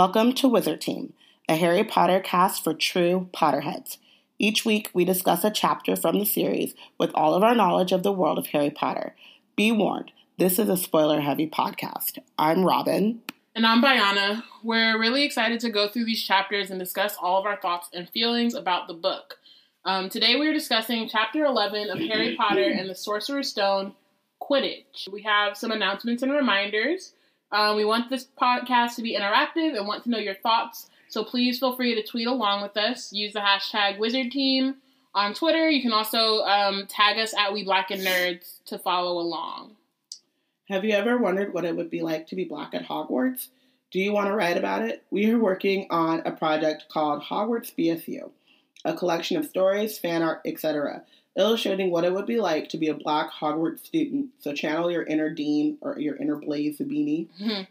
Welcome to Wizard Team, a Harry Potter cast for true Potterheads. Each week, we discuss a chapter from the series with all of our knowledge of the world of Harry Potter. Be warned, this is a spoiler heavy podcast. I'm Robin. And I'm Bayana. We're really excited to go through these chapters and discuss all of our thoughts and feelings about the book. Um, today we're discussing chapter 11 of Harry Potter and the Sorcerer's Stone Quidditch. We have some announcements and reminders. Uh, we want this podcast to be interactive and want to know your thoughts. So please feel free to tweet along with us. Use the hashtag Wizard Team on Twitter. You can also um, tag us at We Black and Nerds to follow along. Have you ever wondered what it would be like to be black at Hogwarts? Do you want to write about it? We are working on a project called Hogwarts BSU, a collection of stories, fan art, etc., illustrating what it would be like to be a black Hogwarts student. So channel your inner Dean or your inner Blaise Zabini. Mm-hmm.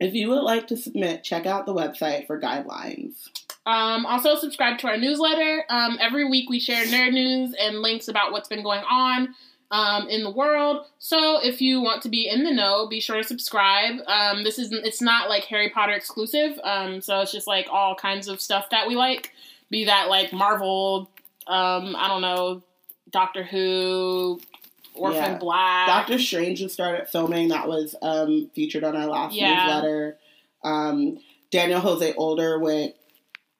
If you would like to submit, check out the website for guidelines. Um, also, subscribe to our newsletter. Um, every week, we share nerd news and links about what's been going on um, in the world. So, if you want to be in the know, be sure to subscribe. Um, this isn't it's not like Harry Potter exclusive. Um, so it's just like all kinds of stuff that we like. Be that like Marvel, um, I don't know, Doctor Who, Orphan Yeah. Black. Doctor Strange just started filming. That was um, featured on our last Yeah. newsletter. Um, Daniel Jose Older went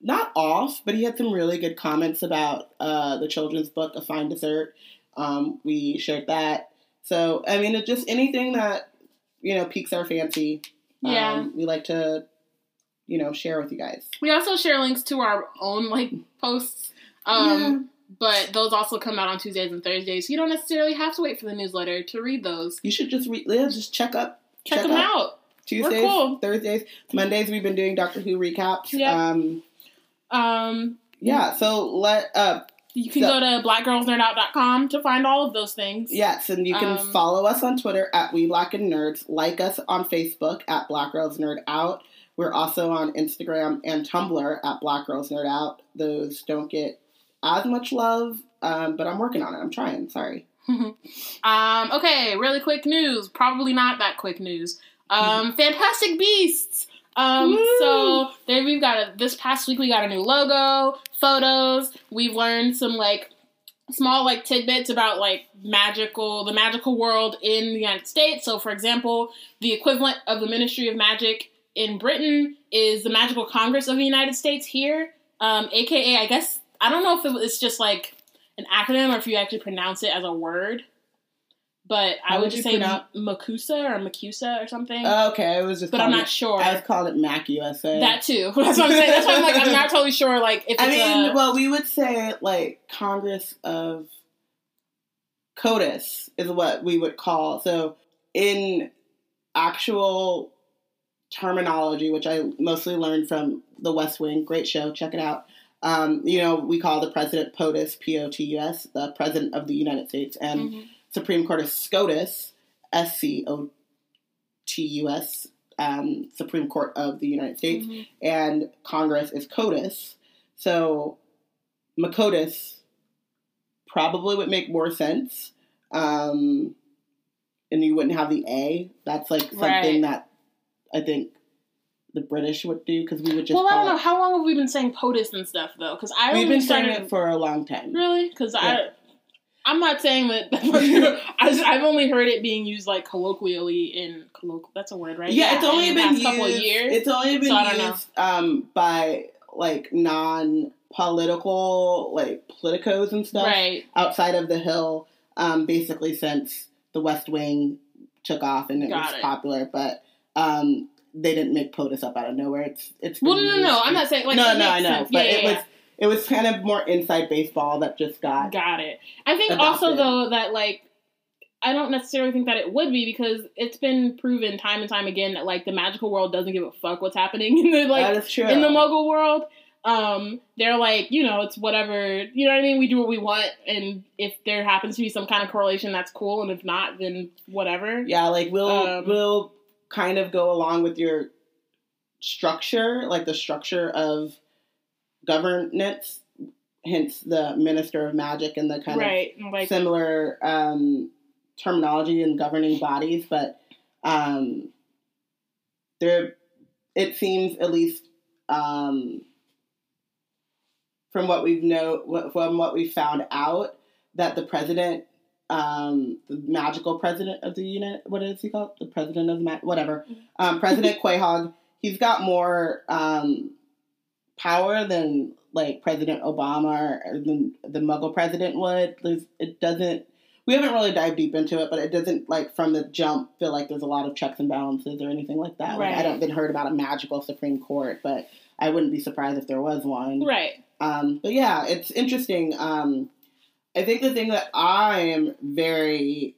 not off, but he had some really good comments about uh, the children's book, A Fine Dessert. Um, we shared that. So, I mean, it's just anything that, you know, piques our fancy. Yeah. Um, we like to, you know, share with you guys. We also share links to our own like posts. Um, Yeah. But those also come out on Tuesdays and Thursdays. So you don't necessarily have to wait for the newsletter to read those. You should just re- yeah, just check up. Check, them out. Tuesdays, cool. Thursdays, Mondays. We've been doing Doctor Who recaps. Yep. Um, Um, yeah. So let uh, you can So- go to blackgirlsnerdout.com to find all of those things. Yes, and you can Um, follow us on Twitter at We Black and Nerds. Like us on Facebook at Black Girls Nerd Out. We're also on Instagram and Tumblr at Black Girls Nerd Out. Those don't get as much love, um, but I'm working on it. I'm trying. Sorry. Um, okay, really quick news. Probably not that quick news. Um, Fantastic Beasts. Um, Woo! so there we've got a, this past week we got a new logo, photos. We've learned some like small like tidbits about like magical the magical world in the United States. So for example, the equivalent of the Ministry of Magic in Britain is the Magical Congress of the United States here. Um, aka I guess I don't know if it- it's just like an acronym or if you actually pronounce it as a word. But I would would just say pronounce- MACUSA or MACUSA or something. Oh, okay, I was just. but I'm not it- sure. I've called it Mac USA. that too. That's what I'm saying. That's why I'm like I'm not totally sure. Like if it's I mean, a, well, we would say like Congress of COTUS is what we would call. So in actual terminology, which I mostly learned from The West Wing, great show, check it out. Um, you know, we call the president POTUS, P O T U S, the president of the United States, and Mhm. Supreme Court is SCOTUS, S C O T U S, um, Supreme Court of the United States Mhm. and Congress is COTUS. So MACOTUS probably would make more sense. Um, and you wouldn't have the A. That's like something Right. that I think the British would do because we would just well, I don't know it. how long have we been saying POTUS and stuff though? Because I We've been saying it for a long time. really because Yeah. I. I'm not saying that. I, I've only heard it being used like colloquially in colloquial. That's a word, right? Yeah, it's only been used. couple of years. It's only been So I don't know. used um, by like non-political, like politicos and stuff. right. outside of the hill um, basically since the west wing took off and it Got was it. popular but um, they didn't make POTUS up out of nowhere it's it's Well, no, no, no. I'm not saying like. no no i know sense. but yeah, it yeah, was it was kind of more inside baseball that just got Got it. I think also though that like I don't necessarily think that it would be because it's been proven time and time again that like the magical world doesn't give a fuck what's happening in the like that is true in the muggle world. Um, they're like, you know, it's whatever, you know what I mean? We do what we want, and if there happens to be some kind of correlation, that's cool, and if not, then whatever. yeah like we'll Um, we'll kind of go along with your structure like the structure of governance hence the minister of magic and the kind of right. and, Like, similar um, terminology and governing bodies, but um, there it seems at least um, from what we've know from what we found out that the president um, the magical president of the unit what is he called the president of the ma- whatever um, president quahog he's got more um, power than like president obama or than the muggle president would There's, it doesn't we haven't really dived deep into it but it doesn't like from the jump feel like there's a lot of checks and balances or anything like that like, i Right. don't been heard about a magical supreme court but i wouldn't be surprised if there was one Right. um, but yeah, it's interesting. Um, I think the thing that I am very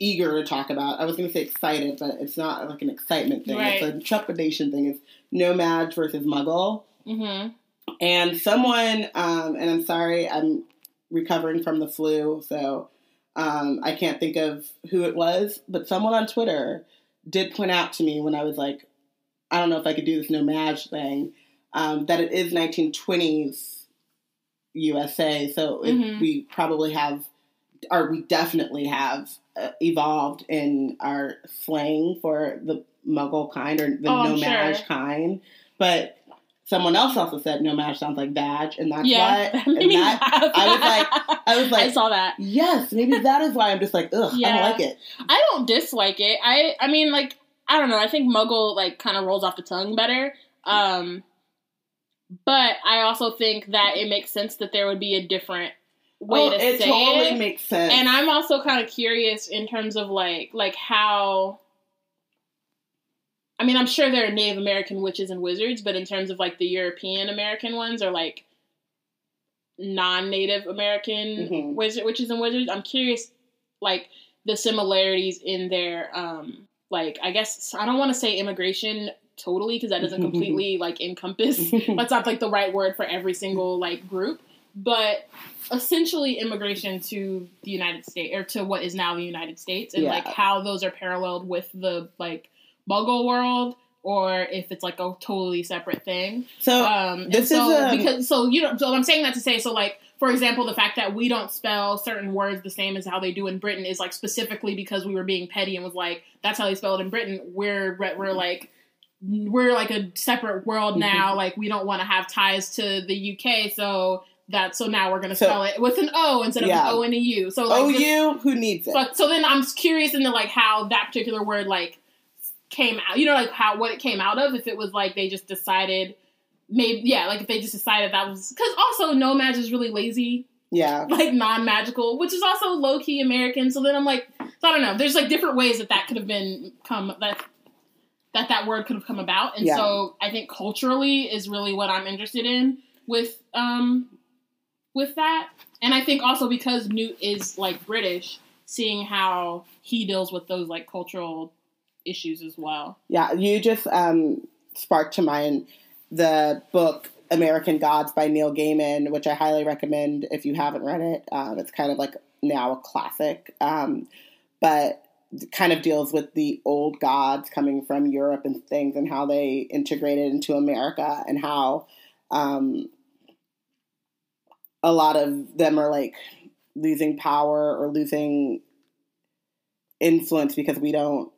eager to talk about, I was going to say excited, but it's not like an excitement thing. Right. It's a trepidation thing. Is No-Maj versus Muggle. Mm-hmm. And someone, um, and I'm sorry, I'm recovering from the flu, so um, I can't think of who it was, but someone on Twitter did point out to me when I was like, I don't know if I could do this No-Maj thing, um, that it is 1920s USA, so it, Mhm. we probably have, or we definitely have uh, evolved in our slang for the Muggle kind or the Oh, I'm sure. kind, but someone else also said No-Maj sounds like badge, and that's Yeah. why. That and that. I was like, I was like, I saw that. yes, maybe that is why I'm just like, ugh, I don't like it. I don't dislike it. I I mean like I don't know. I think Muggle like kind of rolls off the tongue better. Um but I also think that it makes sense that there would be a different way Oh, to it say totally it. makes sense. and I'm also kind of curious in terms of like like how I mean, I'm sure there are Native American witches and wizards, but in terms of like the European American ones or like non-Native American Mhm. wizard witches and wizards, I'm curious like the similarities in their um like I guess I don't want to say immigration totally because that doesn't completely like encompass that's not like the right word for every single like group. But essentially immigration to the united states or to what is now the united states and Yeah. like how those are paralleled with the like muggle world or if it's like a totally separate thing. So um this so is a- because so you know so i'm saying that to say so like for example the fact that we don't spell certain words the same as how they do in britain is like specifically because we were being petty and was like that's how they spell it in britain. We're we're like we're like a separate world Mm-hmm. now like we don't want to have ties to the uk so that so now we're gonna So- spell it with an o instead of Yeah. an o and a u so like this- who needs it? so, so then I'm curious into like how that particular word like came out. You know, like how what it came out of. If it was like they just decided, maybe yeah, like if they just decided that was because also No-Maj is really lazy, Yeah, like non magical, which is also low key American. So then I'm like, so I don't know. There's like different ways that that could have been come that that that word could have come about, and Yeah. so I think culturally is really what I'm interested in with um with that, and I think also because Newt is like British, seeing how he deals with those like cultural issues as well. yeah. You just um, sparked to mind the book American Gods by Neil Gaiman, which I highly recommend if you haven't read it. Um, it's kind of like now a classic, um, but kind of deals with the old gods coming from Europe and things, and how they integrated into America, and how um, a lot of them are like losing power or losing influence because we don't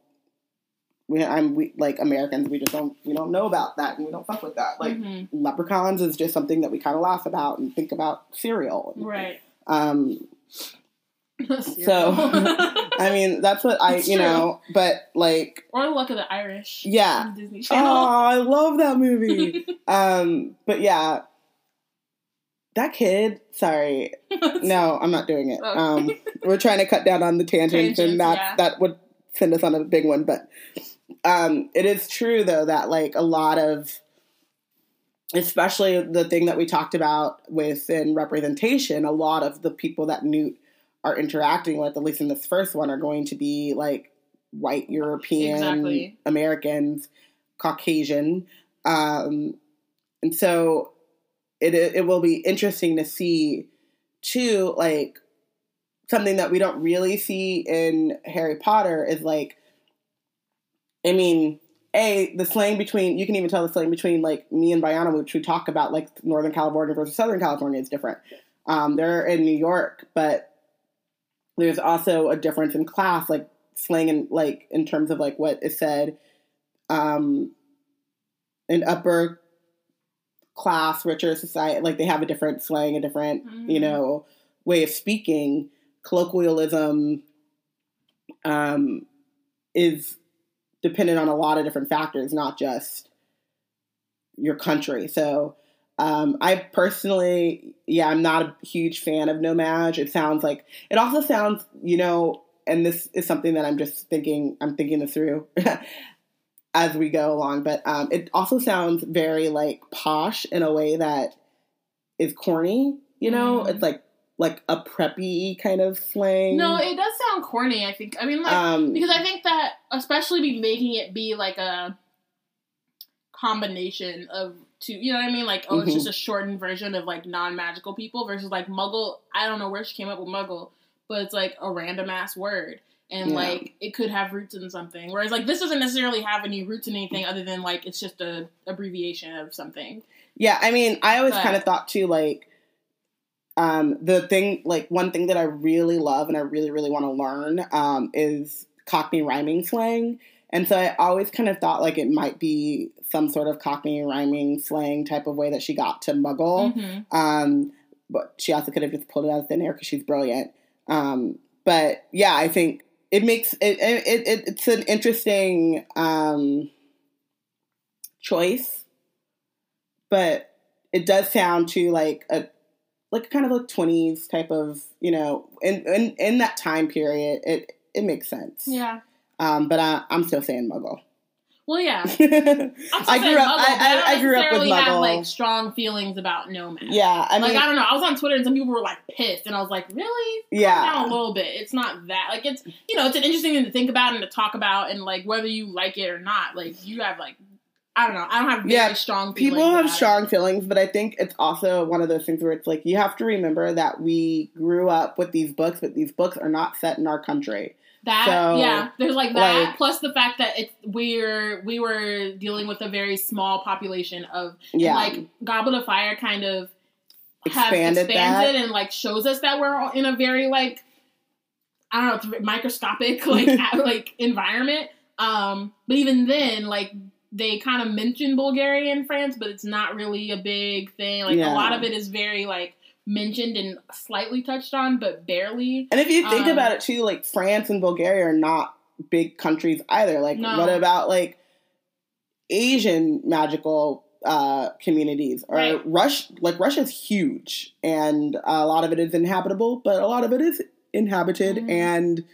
we I'm we like Americans we just don't we don't know about that and we don't fuck with that like Mhm. leprechauns is just something that we kind of laugh about and think about cereal right. um so I mean that's what I It's you true. know but like or the luck of the Irish. Yeah. Disney oh I love that movie um but yeah that kid sorry no I'm not doing it Oh. um we're trying to cut down on the tangents, Tangents, and that's yeah. that would send us on a big one but um it is true though that like a lot of especially the thing that we talked about within representation a lot of the people that newt are interacting with at least in this first one are going to be like white european Exactly. americans caucasian um and so it it will be interesting to see too like something that we don't really see in Harry Potter is like I mean, a the slang between you can even tell the slang between like me and Bayana, which we talk about like Northern California versus Southern California is different. Um, they're in New York, but there's also a difference in class, like slang and like in terms of like what is said um, an upper class, richer society, like they have a different slang, a different, Mhm. you know, way of speaking. Colloquialism um, is dependent on a lot of different factors, not just your country. So, um, I personally, yeah, I'm not a huge fan of No-Maj. It sounds like it also sounds, you know, and this is something that I'm just thinking, I'm thinking this through as we go along. But um, it also sounds very like posh in a way that is corny. You know, Mhm. it's like like a preppy kind of slang. No, it does sound corny. I think. I mean, like um, because I think that especially be making it be like a combination of two. You know what I mean? Like, oh, it's Mhm. just a shortened version of like non-magical people versus like Muggle. I don't know where she came up with Muggle, but it's like a random ass word. And Yeah. like it could have roots in something, whereas like this doesn't necessarily have any roots in anything other than like it's just a abbreviation of something. Yeah, I mean, I always kind of thought too, like, um, the thing, like, one thing that I really love and I really, really want to learn um, is Cockney rhyming slang. And so I always kind of thought like it might be some sort of Cockney rhyming slang type of way that she got to Muggle. Mhm. Um, but she also could have just pulled it out of thin air because she's brilliant. Um, but yeah, I think it makes it, it, it it's an interesting um, choice, but it does sound to like a like kind of a twenties type of you know in, in in that time period it it makes sense. Yeah. Um, but I, I'm still saying Muggle. Well, yeah. I grew up. Muggle, I, but I, I grew up with necessarily Have, like strong feelings about No-Maj. yeah, I mean, like I don't know. I was on Twitter and some people were like pissed, and I was like, really? yeah. Down a little bit. It's not that like it's you know it's an interesting thing to think about and to talk about, and like whether you like it or not, like you have like I don't know. I don't have very Yeah, strong. Feelings People have strong It. feelings, but I think it's also one of those things where it's like you have to remember that we grew up with these books, but these books are not set in our country. That So, yeah, there's like that. like- plus the fact that it's we're we were dealing with a very small population of Yeah, like Goblet of Fire kind of Expanded expanded that. and like shows us that we're all in a very like I don't know microscopic like a- like environment. Um, but even then, like they kind of mention Bulgaria and France, but it's not really a big thing. Like Yeah. a lot of it is very like mentioned and slightly touched on, but barely. and if you think um, about it too, like France and Bulgaria are not big countries either. Like, No. what about like Asian magical uh, communities or Right. Rush? Like Russia's huge, and a lot of it is inhabitable, but a lot of it is inhabited, Mhm. and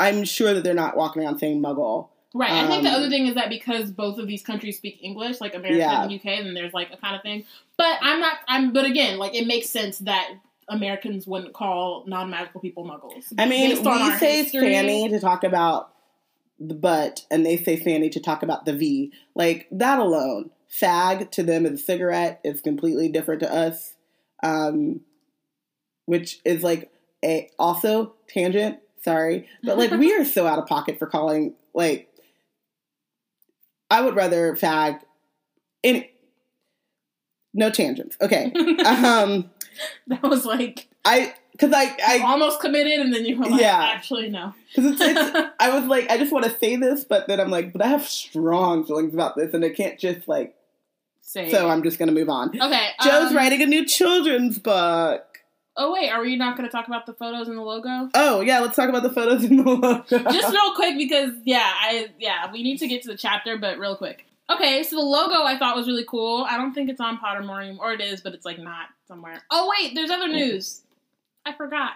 I'm sure that they're not walking around saying Muggle. Right. I think the Um, other thing is that because both of these countries speak English, like America Yeah. and the UK, then there's like a kind of thing. But I'm not. I'm. But again, like it makes sense that Americans wouldn't call non-magical people muggles. I mean, we say history. Fanny to talk about the butt, and they say Fanny to talk about the V. Like that alone, fag to them is a cigarette. It's completely different to us, um, which is like a also tangent. Sorry, but like we are so out of pocket for calling like. I would rather fag. Any, no tangents. Okay. um, that was like I because I I almost committed, and then you were like, Yeah. actually no. Because it's, it's, I was like, I just want to say this, but then I'm like, but I have strong feelings about this, and I can't just like. Say So I'm just gonna move on. okay. Joe's um, writing a new children's book. Oh wait, are we not going to talk about the photos and the logo? Oh yeah, let's talk about the photos in the logo. Just real quick because yeah, I yeah, we need to get to the chapter, but real quick. Okay, so the logo I thought was really cool. I don't think it's on Pottermore anymore, or it is, but it's like not somewhere. Oh wait, there's other news. I forgot.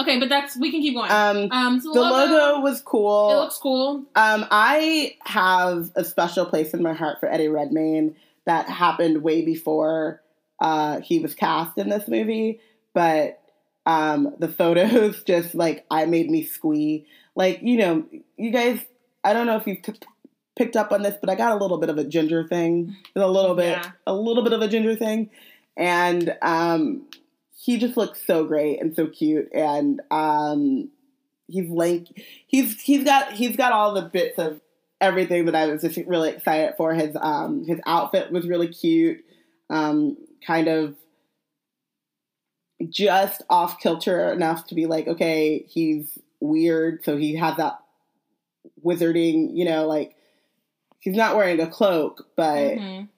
Okay, but that's we can keep going. um, Um, so the logo was cool. it looks cool. Um, I have a special place in my heart for Eddie Redmayne that happened way before uh, he was cast in this movie. But um, the photos just like I made me squee. Like you know, you guys. I don't know if you've p- picked up on this, but I got a little bit of a ginger thing, a little bit, Yeah. a little bit of a ginger thing, and um, he just looks so great and so cute, and um, he's lank. He's he's got he's got all the bits of everything that I was just really excited for. His um his outfit was really cute, um, kind of just off kilter enough to be like, okay, he's weird, so he has that wizarding, you know, like he's not wearing a cloak, but Mhm.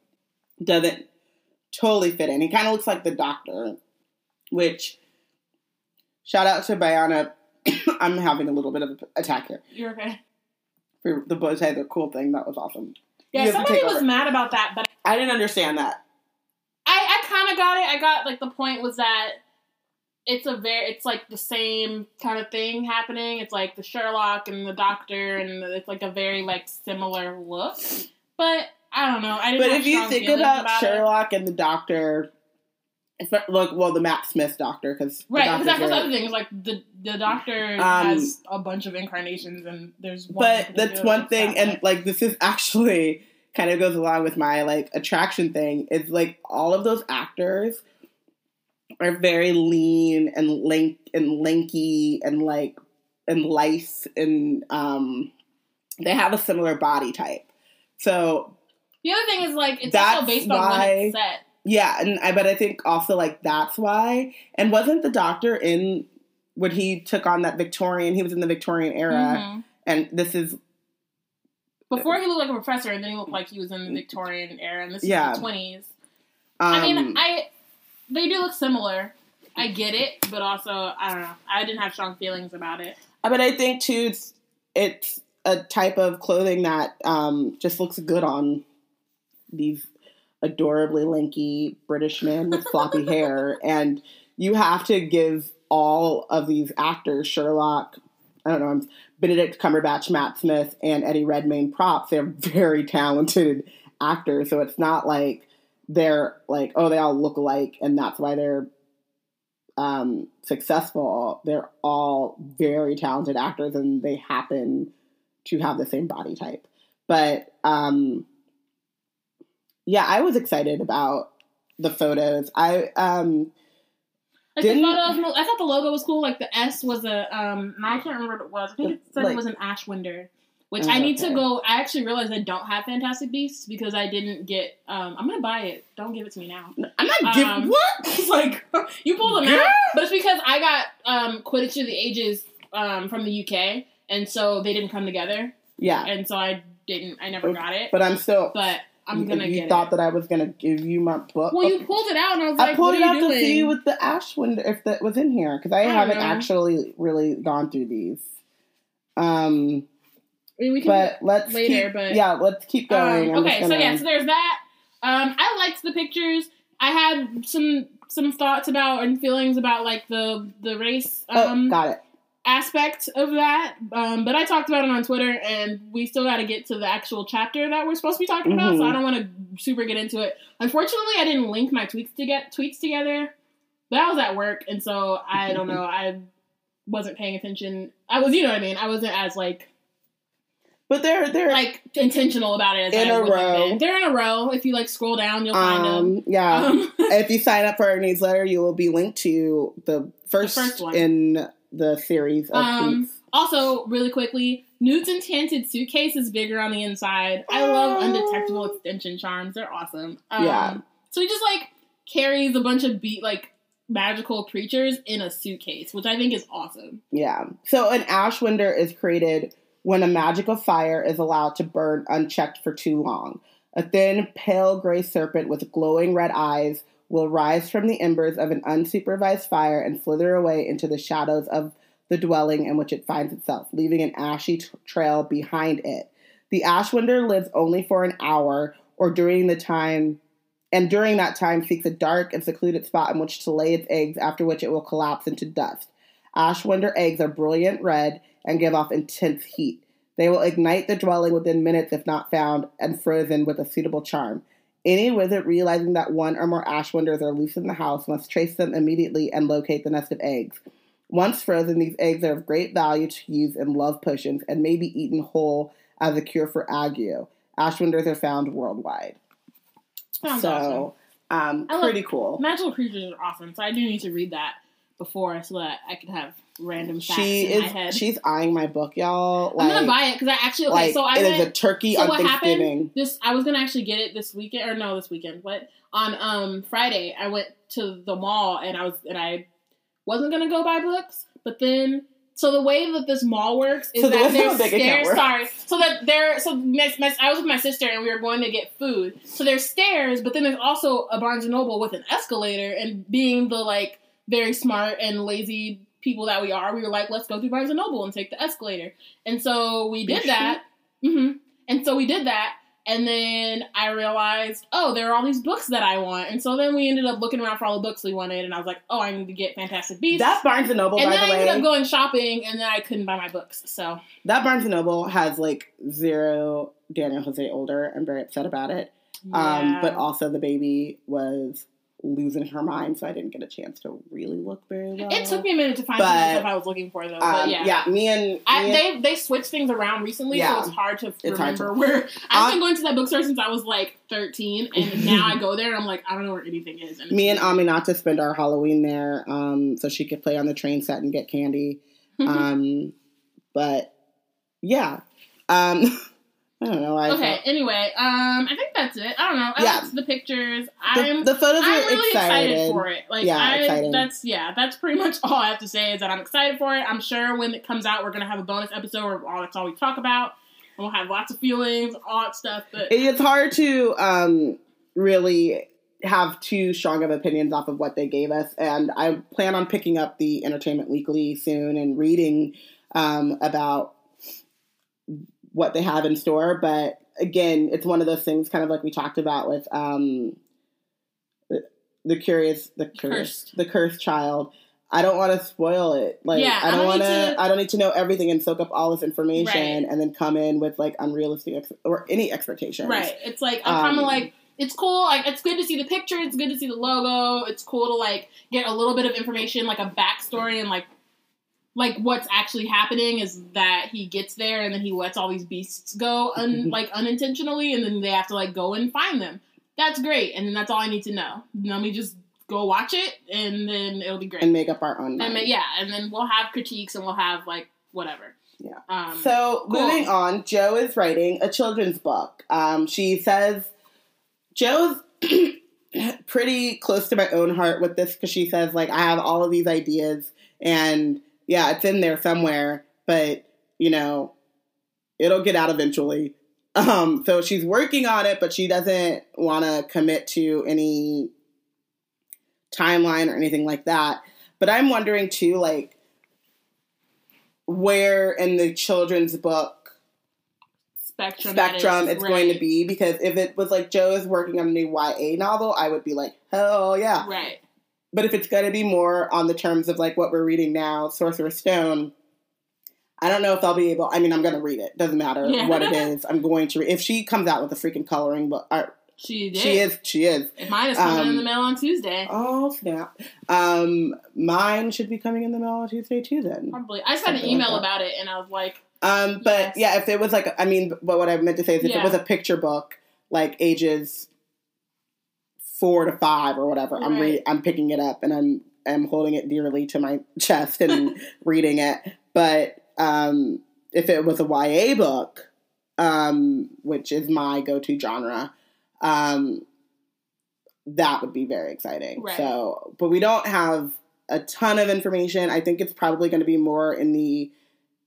doesn't totally fit in. He kind of looks like the Doctor, which shout out to Bayana. I'm having a little bit of an attack here You're okay. for the bow tie, the cool thing. That was awesome. Yeah, You have to somebody was over. mad about that, but I didn't understand that. I, I kind of got it. I got like the point was that it's a very it's like the same kind of thing happening. It's like the Sherlock and the Doctor, and it's like a very like similar look. But I don't know. I didn't. But if you think about, it. Sherlock and the Doctor, it's look, well, the Matt Smith Doctor, because right? Because that's the other thing. Is like the the Doctor Um, has a bunch of incarnations, and there's one But that's one thing, and like this is actually kind of goes along with my like attraction thing. Is like all of those actors are very lean and lank and lanky and like and lice and um they have a similar body type. So the other thing is like it's also based on when it's set. yeah, and I but I think also like that's why. And wasn't the doctor in when he took on that Victorian? He was in the Victorian era, Mhm. and this is Before he looked like a professor, and then he looked like he was in the Victorian era, and this Yeah. is the twenties. um, I mean, I they do look similar. I get it, but also I don't know. I didn't have strong feelings about it. but I think too, it's it's a type of clothing that um, just looks good on these adorably lanky British men with floppy hair, and you have to give all of these actors, Sherlock, I don't know, Benedict Cumberbatch, Matt Smith, and Eddie Redmayne props. They're very talented actors, so it's not like they're like, oh, they all look alike, and that's why they're um, successful. They're all very talented actors, and they happen to have the same body type. But um, yeah, I was excited about the photos. I um, Like the photos, I thought the logo was cool. Like the S was a um, I can't remember what it was. I think it said Like- it was an ash Ashwinder, which I need to go. I actually realized I don't have Fantastic Beasts because I didn't get. Um, I'm gonna buy it. Don't give it to me now. I'm not giving Um, what. Like you pulled them out, but it's because I got um, Quidditch of the Ages um, from the UK, and so they didn't come together, Yeah, and so I didn't. I never got it, but I'm still. but I'm gonna get you thought it. that I was gonna give you my book. well, you pulled it out, and I was like, I like, pulled "What it out you to doing?" see with the Ashwinder if that was in here because I, I haven't know. actually really gone through these. Um, I mean, we can but let's later, keep, but- yeah, let's keep going. Um, okay, so gonna- yeah, so there's that. Um, I liked the pictures. I had some some thoughts about and feelings about like the the race oh, um, got it. aspect of that. Um, but I talked about it on Twitter, and we still got to get to the actual chapter that we're supposed to be talking about. So. I don't want to super get into it. Unfortunately, I didn't link my tweets to get tweets together. But I was at work, and so I don't know. I wasn't paying attention. I was, you know what I mean. I wasn't as like But they're they're like intentional about it as In I a row. been. They're in a row. If you like scroll down, you'll find them. um yeah. Um, if you sign up for our newsletter, you will be linked to the first, first one. in the series of Um, tweets. also, really quickly, Newt's enchanted suitcase is bigger on the inside. I love Oh. undetectable extension charms. They're awesome. Um, Yeah. So he just like carries a bunch of beat like magical creatures in a suitcase, which I think is awesome. Yeah. So an ashwinder is created when a magical fire is allowed to burn unchecked for too long. A thin, pale gray serpent with glowing red eyes will rise from the embers of an unsupervised fire and slither away into the shadows of the dwelling in which it finds itself, leaving an ashy t- trail behind it. The ashwinder lives only for an hour or during the time and during that time seeks a dark and secluded spot in which to lay its eggs, after which it will collapse into dust. Ashwinder eggs are brilliant red and give off intense heat. They will ignite the dwelling within minutes if not found and frozen with a suitable charm. Any wizard realizing that one or more Ashwinders are loose in the house must trace them immediately and locate the nest of eggs. Once frozen, these eggs are of great value to use in love potions and may be eaten whole as a cure for ague. Ashwinders are found worldwide. Sounds so, awesome. um, I love- pretty cool. Magical creatures are awesome, so I do need to read that before so that I could have random facts She in my is. head. She's eyeing my book, y'all. I'm gonna buy it because I actually okay. like so I it went, is a turkey so on what Thanksgiving. happened this i was gonna actually get it this weekend or no this weekend what on um friday i went to the mall and i was and i wasn't gonna go buy books but then so the way that this mall works is So that there's the big account stairs. Sorry, so that there. So my, my, I was with my sister and we were going to get food. So there's stairs, but then there's also a Barnes and Noble with an escalator. And being the like very smart and lazy people that we are, we were like, let's go through Barnes and Noble and take the escalator. And so we did that. hmm And so we did that. And then I realized, oh, there are all these books that I want. And so then we ended up looking around for all the books we wanted. And I was like, oh, I need to get Fantastic Beasts. That Barnes and Noble, and by then the I ended up going shopping, and then I couldn't buy my books. So that Barnes and Noble has like zero Daniel Jose Older. I'm very upset about it. Um, but also the baby was losing her mind, so I didn't get a chance to really look very well. it took me a minute to find But, the stuff I was looking for, though. but Um, yeah. yeah, me and, I, and they they switched things around recently, Yeah. so it's hard to It's hard remember to- where. I've Uh, been going to that bookstore since I was like thirteen, and now I go there and I'm like, I don't know where anything is. And me and Aminata spend our Halloween there, um, so she could play on the train set and get candy. Um, but yeah, um, I don't know. I okay. felt- Anyway, um, I think that's it. I don't know. I Yeah. liked the pictures. the, I'm the photos I'm are really excited. excited. for it. Like, Yeah, I, exciting. that's yeah, that's pretty much all I have to say is that I'm excited for it. I'm sure when it comes out, we're gonna have a bonus episode where all that's all we talk about, and we'll have lots of feelings, all that stuff. But It's hard to um, really have too strong of opinions off of what they gave us, and I plan on picking up the Entertainment Weekly soon and reading um, about what they have in store. But again, it's one of those things, kind of like we talked about with um, the, the curious, the curious, Cursed. the cursed child. I don't want to spoil it. Like Yeah, I don't want to. to- I don't need to know everything and soak up all this information Right. and then come in with like unrealistic ex- or any expectations. right, it's like I'm kind of Um, like. It's cool. Like it's good to see the picture. It's good to see the logo. It's cool to like get a little bit of information, like a backstory and like like what's actually happening is that he gets there and then he lets all these beasts go un, like unintentionally and then they have to like go and find them. That's great, and then that's all I need to know. Let me just go watch it, and then it'll be great. and make up our own. And mind. then- yeah, and then we'll have critiques and we'll have like whatever. Yeah. Um, So cool. moving on, Joe is writing a children's book. Um, she says Joe's pretty close to my own heart with this because she says like I have all of these ideas and yeah, it's in there somewhere, but you know, it'll get out eventually. Um, so she's working on it, but she doesn't want to commit to any timeline or anything like that. But I'm wondering too, like, where in the children's book spectrum. spectrum is, it's going to be because if it was like Joe is working on a new YA novel, I would be like, hell yeah. Right. But if it's going to be more on the terms of like what we're reading now, Sorcerer's Stone, I don't know if I'll be able. I mean, I'm going to read it. Doesn't matter Yeah. what it is. I'm going to. Read. If she comes out with a freaking coloring book, uh, She did. she is. She is. Mine is coming in Um, the mail on Tuesday. Oh snap! Um, mine should be coming in the mail on Tuesday too. Then. Probably. I had an something like email about it, and I was like, Um, but Yes. yeah, if it was like, I mean, but what I meant to say is if Yeah. it was a picture book, like ages four to five or whatever, I'm Right. re- I'm picking it up and I'm I'm holding it dearly to my chest and reading it. But um, if it was a YA book, um, which is my go-to genre, um, that would be very exciting. Right. So, but we don't have a ton of information. I think it's probably going to be more in the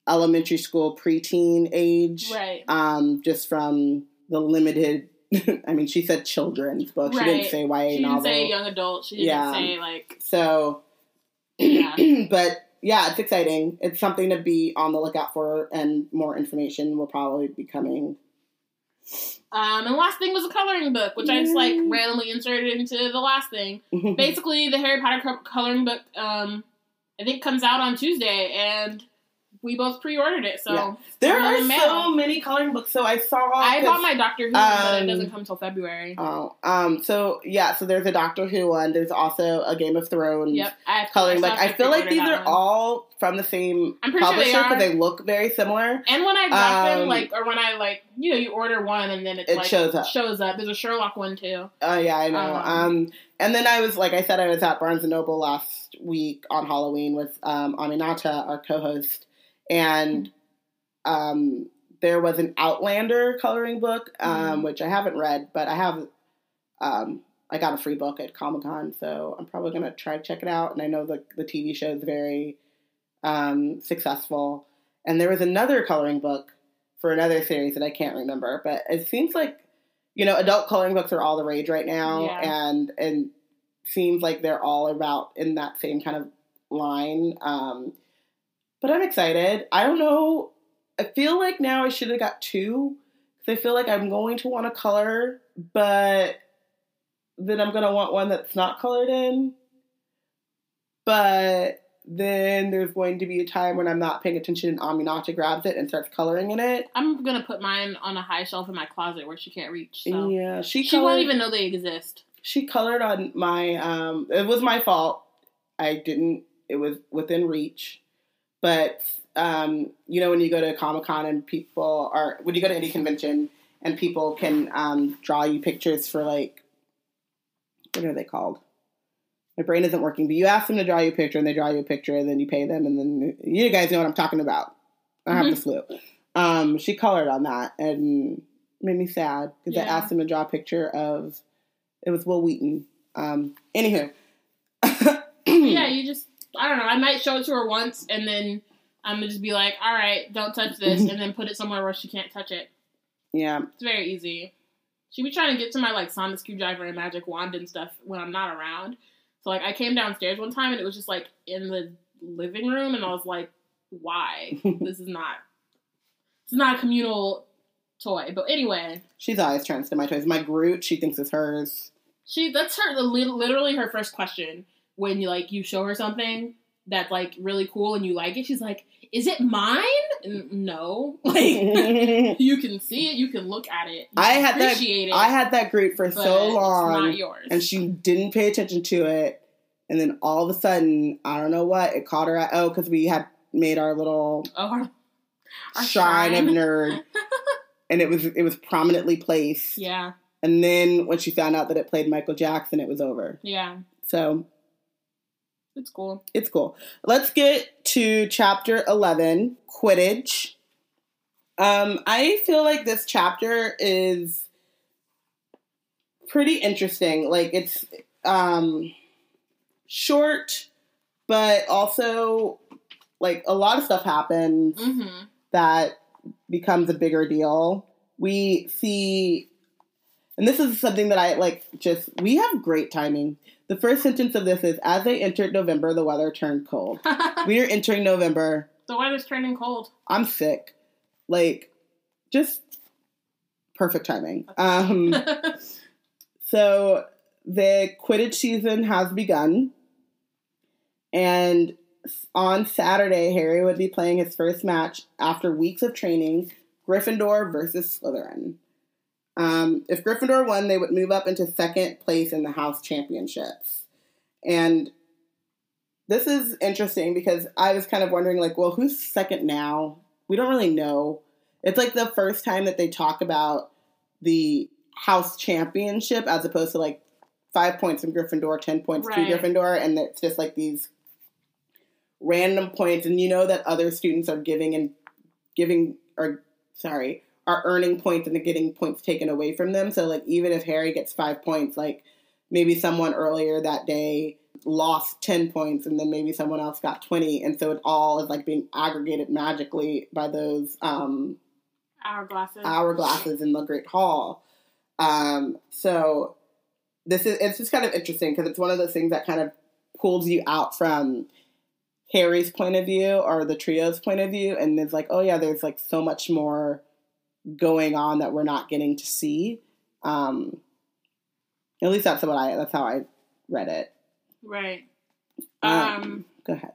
elementary school preteen age, right. um, just from the limited. I mean, she said children's book. She didn't say YA She didn't novel. say young adult. She didn't Yeah. say like So, Yeah. but yeah, it's exciting. It's something to be on the lookout for, and more information will probably be coming. Um, and the last thing was a coloring book, which I just like randomly inserted into the last thing. Basically, the Harry Potter co- coloring book, um, I think comes out on Tuesday, and we both pre-ordered it. So Yeah. there are the so many coloring books. So I saw. I bought my Doctor Who, one, but it um, doesn't come till February. Oh, um, so yeah, so there's a Doctor Who one. There's also a Game of Thrones yep, I coloring book. I feel like these are one. all from the same I'm pretty sure they publisher because are. they look very similar. And when I got them, Um, like, or when I like, you know, you order one and then it's It like shows up. Shows up. There's a Sherlock one too. Oh yeah, I know. Um, Um, and then I was like I said, I was at Barnes and Noble last week on Halloween with um, Aminata, our co-host, and um, there was an Outlander coloring book, um, Mhm. which I haven't read, but I have. Um, I got a free book at Comic Con, so I'm probably gonna try to check it out. And I know the the TV show is very um, successful. And there was another coloring book for another series that I can't remember, but it seems like you know adult coloring books are all the rage right now, Yeah. and and seems like they're all about in that same kind of line. Um, but I'm excited. I don't know. I feel like now I should have got two because I feel like I'm going to want to color, but then I'm gonna want one that's not colored in. But then there's going to be a time when I'm not paying attention and Aminata grabs it and starts coloring in it. I'm gonna put mine on a high shelf in my closet where she can't reach. So Yeah, she she colored, won't even know they exist. she colored on my um it was my fault. I didn't it was within reach. But um, you know when you go to Comic Con and people are when you go to any convention and people can um draw you pictures for like what are they called? My brain isn't working, but you ask them to draw you a picture and they draw you a picture and then you pay them and then you guys know what I'm talking about. I have the flu. Um, she colored on that and made me sad because I asked them to draw a picture of it was Wil Wheaton. Um, anywho, yeah, you just I don't know. I might show it to her once and then I'm gonna just be like, all right, don't touch this, and then put it somewhere where she can't touch it. yeah, It's very easy. She be trying to get to my like sonic screwdriver and magic wand and stuff when I'm not around. So like I came downstairs one time and it was just like in the living room and I was like, why? this is not this is not a communal toy. But anyway, she's always trying to steal my toys. My Groot, she thinks it's hers. she that's her literally her first question when you like you show her something that's like really cool and you like it. She's like, "Is it mine?" And, no, like you can see it, you can look at it, I had that- it. I had that Groot for so It's long. not yours. and she didn't pay attention to it. And then all of a sudden, I don't know what it caught her. At, oh, because we had made our little oh, our, our shrine, of nerd, and it was it was prominently placed. yeah, And then when she found out that it played Michael Jackson, it was over. yeah, So it's cool. it's cool. Let's get to chapter eleven, Quidditch. Um, I feel like this chapter is pretty interesting. Like it's um short, but also like a lot of stuff happens hmm that becomes a bigger deal. We see, and this is something that I like. Just we have great timing. The first sentence of this is: "As they entered November, the weather turned cold." we are entering November. the weather's turning cold. I'm sick. Like, just perfect timing. Um, so the Quidditch season has begun, and on Saturday, Harry would be playing his first match after weeks of training: Gryffindor versus Slytherin. Um, if Gryffindor won, they would move up into second place in the House Championships, and this is interesting because I was kind of wondering, like, well, who's second now? We don't really know. It's like the first time that they talk about the House Championship as opposed to like five points from Gryffindor, ten points Right. to Gryffindor, and it's just like these random points. And you know that other students are giving and giving, or sorry, are earning points and they're getting points taken away from them. So like even if Harry gets five points, like maybe someone earlier that day lost 10 points and then maybe someone else got 20 and so it all is like being aggregated magically by those um Hourglasses. hourglasses in the great hall um so this is it's just kind of interesting because it's one of those things that kind of pulls you out from harry's point of view or the trio's point of view and it's like oh yeah there's like so much more going on that we're not getting to see um at least that's what i that's how i read it Right. Um, Um. go ahead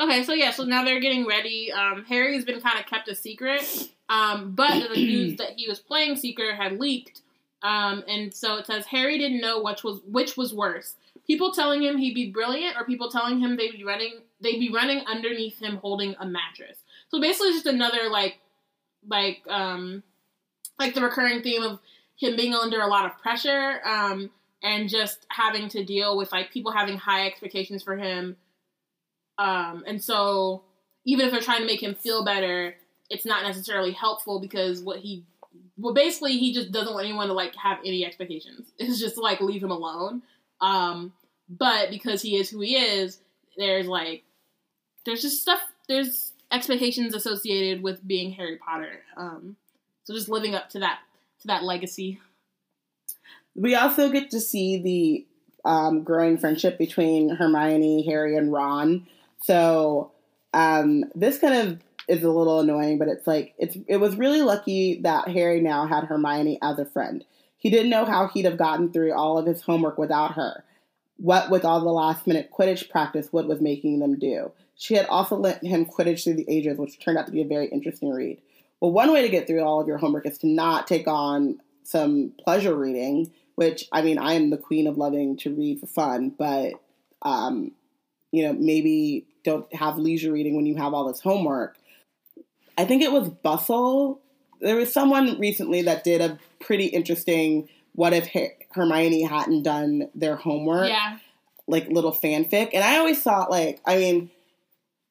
Okay, so yeah, so now they're getting ready. Um, Harry's been kind of kept a secret, um, but the news that he was playing Seeker had leaked, um, and so it says Harry didn't know which was which was worse: people telling him he'd be brilliant, or people telling him they'd be running they'd be running underneath him holding a mattress. So basically, just another like like um like the recurring theme of him being under a lot of pressure, um, and just having to deal with like people having high expectations for him. Um, and so even if they're trying to make him feel better, it's not necessarily helpful because what he, well, basically he just doesn't want anyone to like have any expectations. It's just like leave him alone. Um, but because he is who he is, there's like, there's just stuff there's expectations associated with being Harry Potter. Um, so just living up to that to that legacy. We also get to see the um, growing friendship between Hermione, Harry, and Ron. So um, this kind of is a little annoying, but it's like it's it was really lucky that Harry now had Hermione as a friend. He didn't know how he'd have gotten through all of his homework without her. What with all the last minute Quidditch practice Wood was making them do. She had also lent him Quidditch through the ages, which turned out to be a very interesting read. Well, one way to get through all of your homework is to not take on some pleasure reading, which I mean, I am the queen of loving to read for fun, but um, you know, maybe don't have leisure reading when you have all this homework. I think it was Bustle. There was someone recently that did a pretty interesting what if Hermione hadn't done their homework? Yeah. Like little fanfic. And I always thought like, I mean,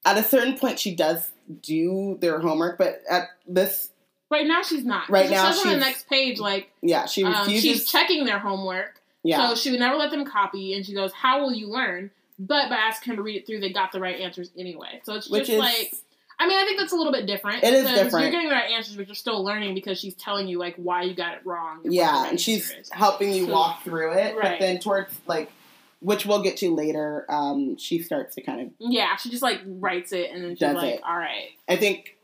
at a certain point she does do their homework, but at this Right now she's not. Right She now says on the she's- next page, like yeah, she um, she's checking their homework. yeah. So she would never let them copy, and she goes, "How will you learn?" But by asking him to read it through, they got the right answers anyway. So it's Which just is- like, I mean, I think that's a little bit different. It is different. You're getting the right answers, but you're still learning because she's telling you like why you got it wrong. and yeah, and she's is. helping you So- walk through it. But Right. then towards like which we'll get to later, um, she starts to kind of yeah, she just like writes it, and then she's like, it. "All right, I think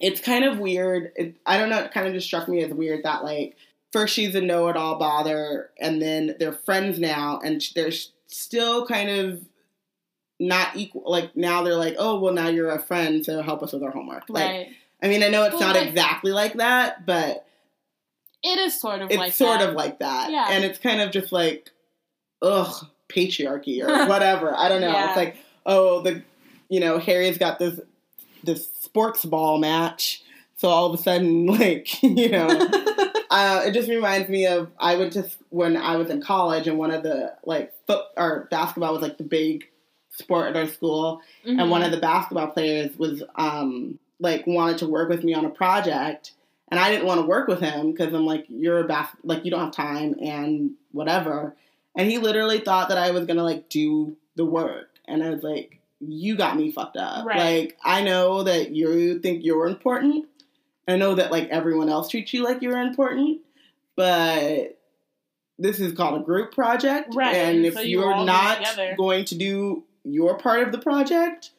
it's kind of weird. It, I don't know. It kind of just struck me as weird that like first she's a know-it-all bother, and then they're friends now, and they're still kind of not equal. Like now they're like, oh well, now you're a friend, so help us with our homework. Like, right." I mean, I know it's Well, not like- exactly like that, but It is sort of it's like sort that. of like that, Yeah. and it's kind of just like, ugh, patriarchy or whatever. I don't know. Yeah. It's like, oh, the you know Harry's got this this sports ball match, so all of a sudden, like you know, uh, it just reminds me of I went to when I was in college, and one of the like foot or basketball was like the big sport at our school, and Mhm. one of the basketball players was um like wanted to work with me on a project and I didn't want to work with him because I'm like you're a bas- like you don't have time and whatever and he literally thought that I was gonna like do the work. And I was like you got me fucked up. Right. like I know that you think you're important. I know that like everyone else treats you like you're important. But this is called a group project. Right, and if so you you're not going to do your part of the project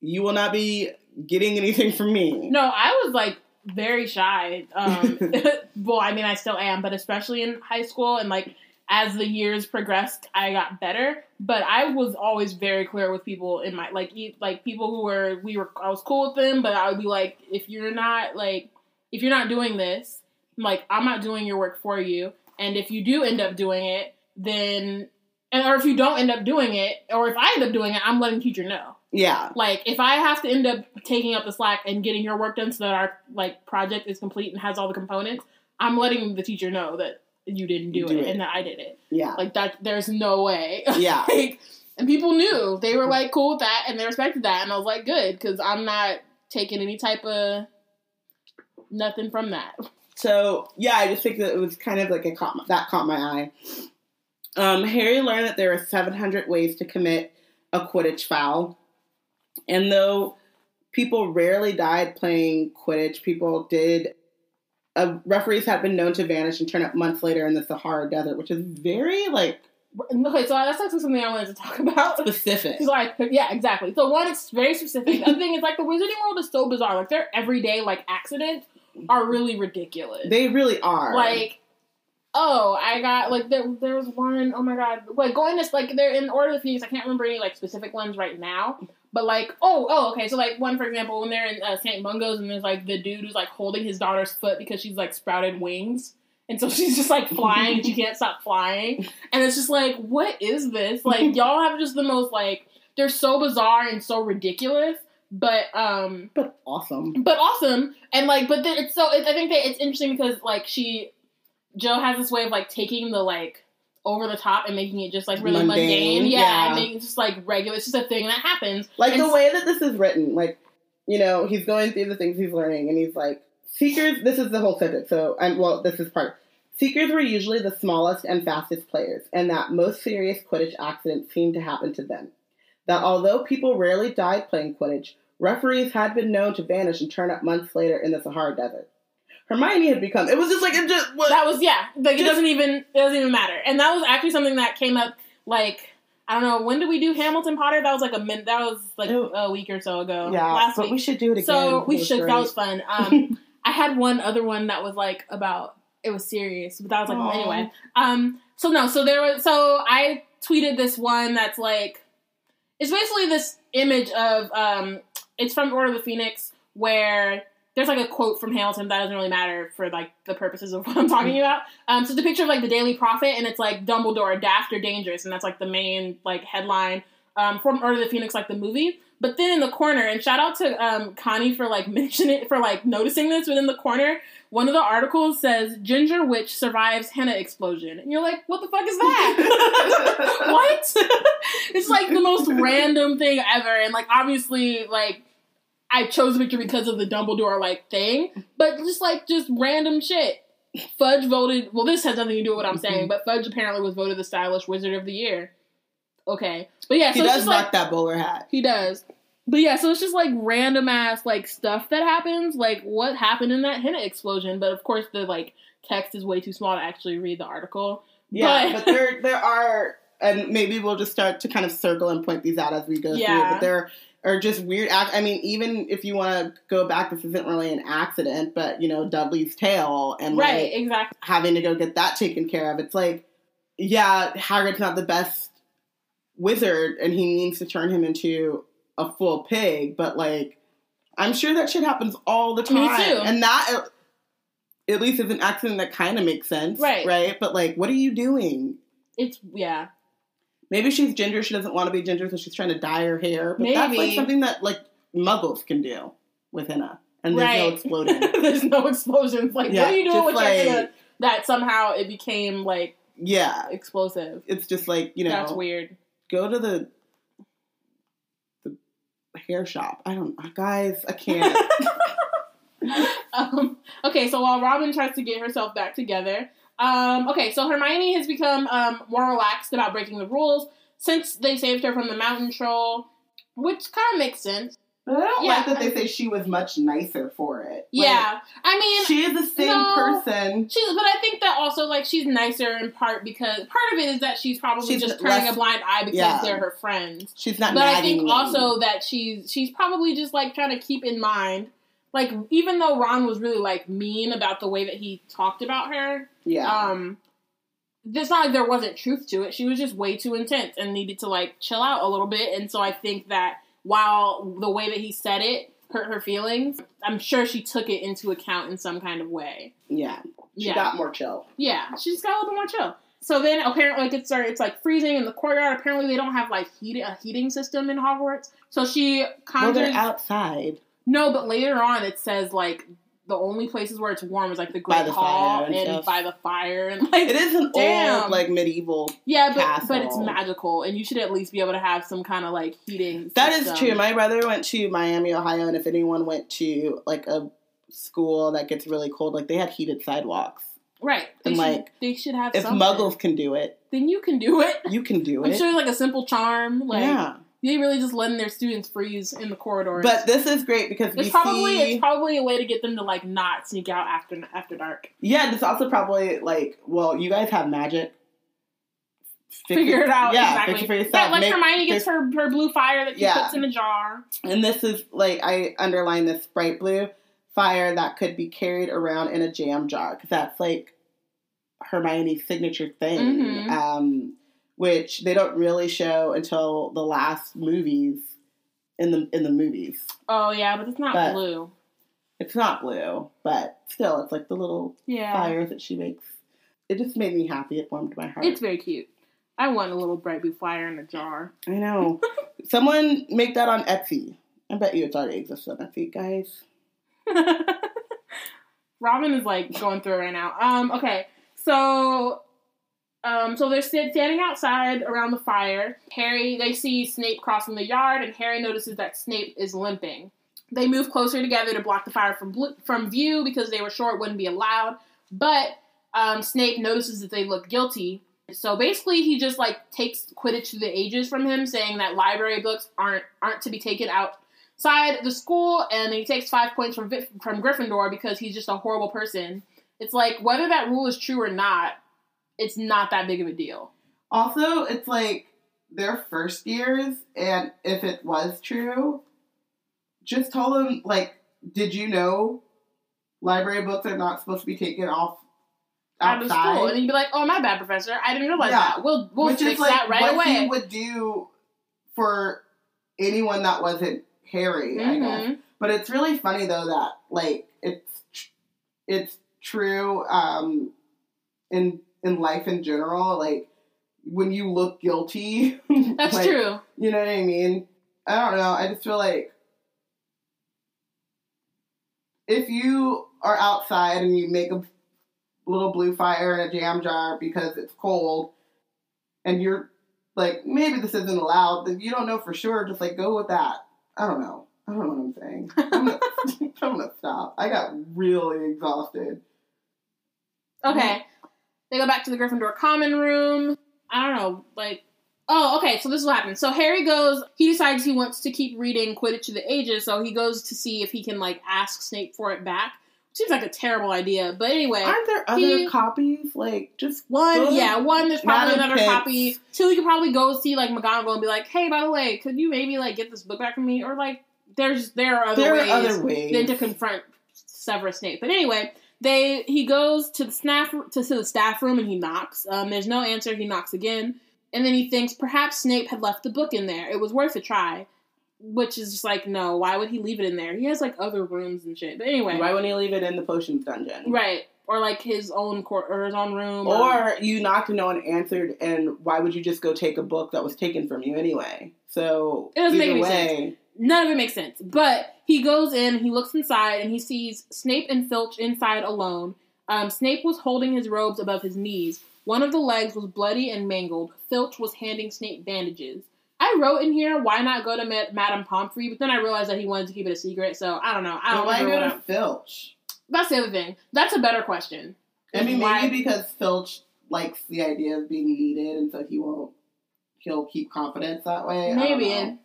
you will not be getting anything from me. No, I was like very shy. Um, well, I mean, I still am, but especially in high school and like as the years progressed, I got better. But I was always very clear with people in my like like people who were we were I was cool with them, but I would be like, if you're not like if you're not doing this, like I'm not doing your work for you, and if you do end up doing it, then and or if you don't end up doing it, or if I end up doing it, I'm letting teacher know. Yeah, Like if I have to end up taking up the slack and getting your work done so that our like project is complete and has all the components, I'm letting the teacher know that you didn't do, Do it, it. and that I did it. yeah, Like that there's no way. yeah. like and people knew. They were like cool with that and they respected that and I was like good cuz I'm not taking any type of nothing from that. So yeah, I just think that it was kind of like a caught my, that caught my eye. Um, Harry learned that there are 700 ways to commit a Quidditch foul, and though people rarely died playing Quidditch, people did. Uh, referees have been known to vanish and turn up months later in the Sahara Desert, which is very like Okay, so that's actually something I wanted to talk about. specific. Like, yeah, exactly. So one, it's very specific. The other thing is like the Wizarding World is so bizarre. Like their everyday like accidents are really ridiculous. They really are. like, oh, I got like there there was one. Oh my god, like going this like they're in Order of the Phoenix. I can't remember any like specific ones right now. But like, oh, oh, okay. So like one for example, when they're in uh, St. Mungo's and there's like the dude who's like holding his daughter's foot because she's like sprouted wings. And so she's just like flying and she can't stop flying. And it's just like, what is this? Like y'all have just the most like they're so bizarre and so ridiculous, but um but awesome. but awesome. And like but then it's so it, I think that it's interesting because like she Joe has this way of like taking the like over the top and making it just like really Mundane, mundane. Yeah, yeah. and making it just like regular. It's just a thing that happens. Like And the way that this is written, like you know, he's going through the things he's learning, and he's like, Seekers. This is the whole sentence. So, and well, this is part. Seekers were usually the smallest and fastest players, and that most serious Quidditch accidents seemed to happen to them. that although people rarely died playing Quidditch, referees had been known to vanish and turn up months later in the Sahara Desert. Hermione had become. It was just like it just. What, That was yeah. Like it doesn't even it doesn't even matter. And that was actually something that came up like I don't know when did we do Hamilton Potter? That was like a min. That was like Ew. a week or so ago. yeah, last but week. we should do it again. so we should. That was fun. Um, I had one other one that was like about it was serious, but that was like Aw. anyway. Um, so no, so there was so I tweeted this one that's like it's basically this image of um, it's from Order of the Phoenix where there's like a quote from Hamilton that doesn't really matter for like the purposes of what I'm talking about. Um, so it's a picture of like the Daily Prophet, and it's like Dumbledore, daft or dangerous, and that's like the main like headline um, from Order of the Phoenix, like the movie. But then in the corner, and shout out to um, Connie for like mentioning it for like noticing this. Within the corner, one of the articles says Ginger Witch survives henna explosion, and you're like, what the fuck is that? what? it's like the most random thing ever, and like obviously like. I chose picture because of the Dumbledore like thing, but just like just random shit. Fudge voted. Well, this has nothing to do with what I'm saying, mm-hmm. but Fudge apparently was voted the stylish wizard of the year. Okay, but yeah, so he it's does just rock like that bowler hat. he does. But yeah, so it's just like random ass like stuff that happens, like what happened in that henna explosion. But of course, the like text is way too small to actually read the article. Yeah, But- but, there there are, and maybe we'll just start to kind of circle and point these out as we go through. Yeah. But there are just weird. Act- I mean, even if you want to go back, this isn't really an accident, but you know, Dudley's tail and right, like exactly. having to go get that taken care of. It's like, yeah, Hagrid's not the best wizard, and he needs to turn him into a full pig, but like, I'm sure that shit happens all the Me time, too. and that. uh, At least is an accident that kind of makes sense, Right. Right, but like, what are you doing? It's yeah, Maybe she's ginger. She doesn't want to be ginger, so she's trying to dye her hair. But that's like something that like muggles can do with henna, and there's no exploding. There's no explosions. Like, Yeah, what are you doing with your like- henna that somehow it became like yeah, explosive? it's just like you know, That's weird. go to the the hair shop. I don't, guys, I can't. um, okay, so while Robin tries to get herself back together, um, okay, so Hermione has become um, more relaxed about breaking the rules since they saved her from the mountain troll, which kind of makes sense. But I don't Yeah. like that they say she was much nicer for it. Like, yeah, I mean, she is the same no. person. she's, but I think that also like she's nicer in part because part of it is that she's probably She's just turning less- a blind eye because yeah. they're her friends. She's not. But I think me. also that she's she's probably just like trying to keep in mind, like even though Ron was really like mean about the way that he talked about her, yeah, um it's not like there wasn't truth to it. She was just way too intense and needed to like chill out a little bit. And so i think that while the way that he said it hurt her feelings i'm sure she took it into account in some kind of way. Yeah. She yeah. got more chill. yeah. She just got a little bit more chill. So then apparently like it's it's like freezing in the courtyard. Apparently they don't have like heat, a heating system in hogwarts. So she Well, conjures they're outside. no but later on it says like the only places where it's warm is like the great the hall and and by the fire and like It is an Damn. old, like medieval. Yeah, but but it's magical, and you should at least be able to have some kind of like heating. That is system. true. My brother went to Miami, Ohio, and if anyone went to like a school that gets really cold, like they had heated sidewalks. right. They and, should, like, they should have. If something. Muggles can do it, then you can do it. you can do it. I'm sure, like a simple charm. Like yeah, they really just letting their students freeze in the corridors. but this is great because it's we probably see. it's probably a way to get them to like not sneak out after after dark. yeah, it's also probably like, well, you guys have magic. Fix Figure it out Yeah, exactly. for Yeah, like Make- Hermione gets her her blue fire that she Yeah. puts in a jar. And this is like I underline this bright blue fire that could be carried around in a jam jar because that's like Hermione's signature thing, Mhm. um, which they don't really show until the last movies. In the in the movies, Oh yeah, but it's not But- blue. it's not blue, but still, it's like the little Yeah, fires that she makes. It just made me happy. It warmed my heart. it's very cute. I want a little bright blue fire in a jar. I know. Someone make that on Etsy. I bet you it's already exists on Etsy, guys. Robin is like going through it right now. Um, okay, so um, so they're st- standing outside around the fire. Harry, they see Snape crossing the yard, and Harry notices that Snape is limping. They move closer together to block the fire from from view because they were sure it wouldn't be allowed. But um, Snape notices that they look guilty, So basically, he just like takes Quidditch to the ages from him, saying that library books aren't aren't to be taken outside the school, and he takes five points from from Gryffindor because he's just a horrible person. It's like whether that rule is true or not, it's not that big of a deal. Also, it's like their first years, and if it was true, just tell them like, did you know library books are not supposed to be taken off Out of outside? school, and he'd be like, "Oh, my bad, professor. I didn't realize Yeah. that. We'll we'll Which fix is like that right what away." he would do for anyone that wasn't Harry, I guess. Mhm. But it's really funny though that like it's tr- it's true um, in in life in general. Like when you look guilty, That's like, true. You know what I mean? I don't know. I just feel like if you are outside and you make a little blue fire in a jam jar because it's cold, and you're like, maybe this isn't allowed, you don't know for sure. Just like go with that. I don't know. I don't know what I'm saying. I'm gonna, I'm gonna stop. I got really exhausted. Okay. They go back to the Gryffindor common room. I don't know, like Oh, okay, so this is what happens. So Harry goes he decides he wants to keep reading Quidditch to the Ages, so he goes to see if he can like ask Snape for it back. Seems like a terrible idea. But anyway. Aren't there other he- copies? Like just One, yeah, one. There's probably another copy. Two, you could probably go see like McGonagall and be like, "Hey, by the way, could you maybe like get this book back from me?" Or like, there's there are other there ways are other ways. than to confront Severus Snape. But anyway, they he goes to the staff to, to the staff room and he knocks. Um, there's no answer. He knocks again, and then he thinks perhaps Snape had left the book in there. It was worth a try. Which is just like, no, why would he leave it in there? He has like other rooms and shit. But anyway, Why wouldn't he leave it in the potions dungeon? right, or like his own court or his own room, Or you knocked and no one answered, and why would you just go take a book that was taken from you anyway? So It doesn't make way, None of it makes sense. But he goes in, he looks inside, and he sees Snape and Filch inside alone. Um, Snape was holding his robes above his knees. One of the legs was bloody and mangled. Filch was handing Snape bandages. I wrote in here, why not go to Ma- Madame Pomfrey? But then I realized that he wanted to keep it a secret, so I don't know. I don't why go to Filch? That's the other thing. That's a better question. I mean, Why- maybe because Filch likes the idea of being needed, and so he won't. He'll keep confidence that way. Maybe.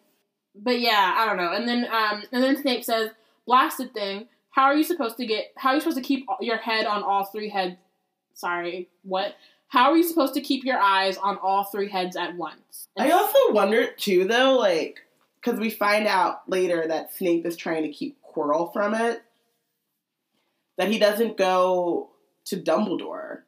But yeah, I don't know. And then um and then Snape says, "Blasted thing, how are you supposed to get how are you supposed to keep your head on all three heads Sorry, what? How are you supposed to keep your eyes on all three heads at once?" I also wonder too, though, like because we find out later that Snape is trying to keep Quirrell from it, that he doesn't go to Dumbledore.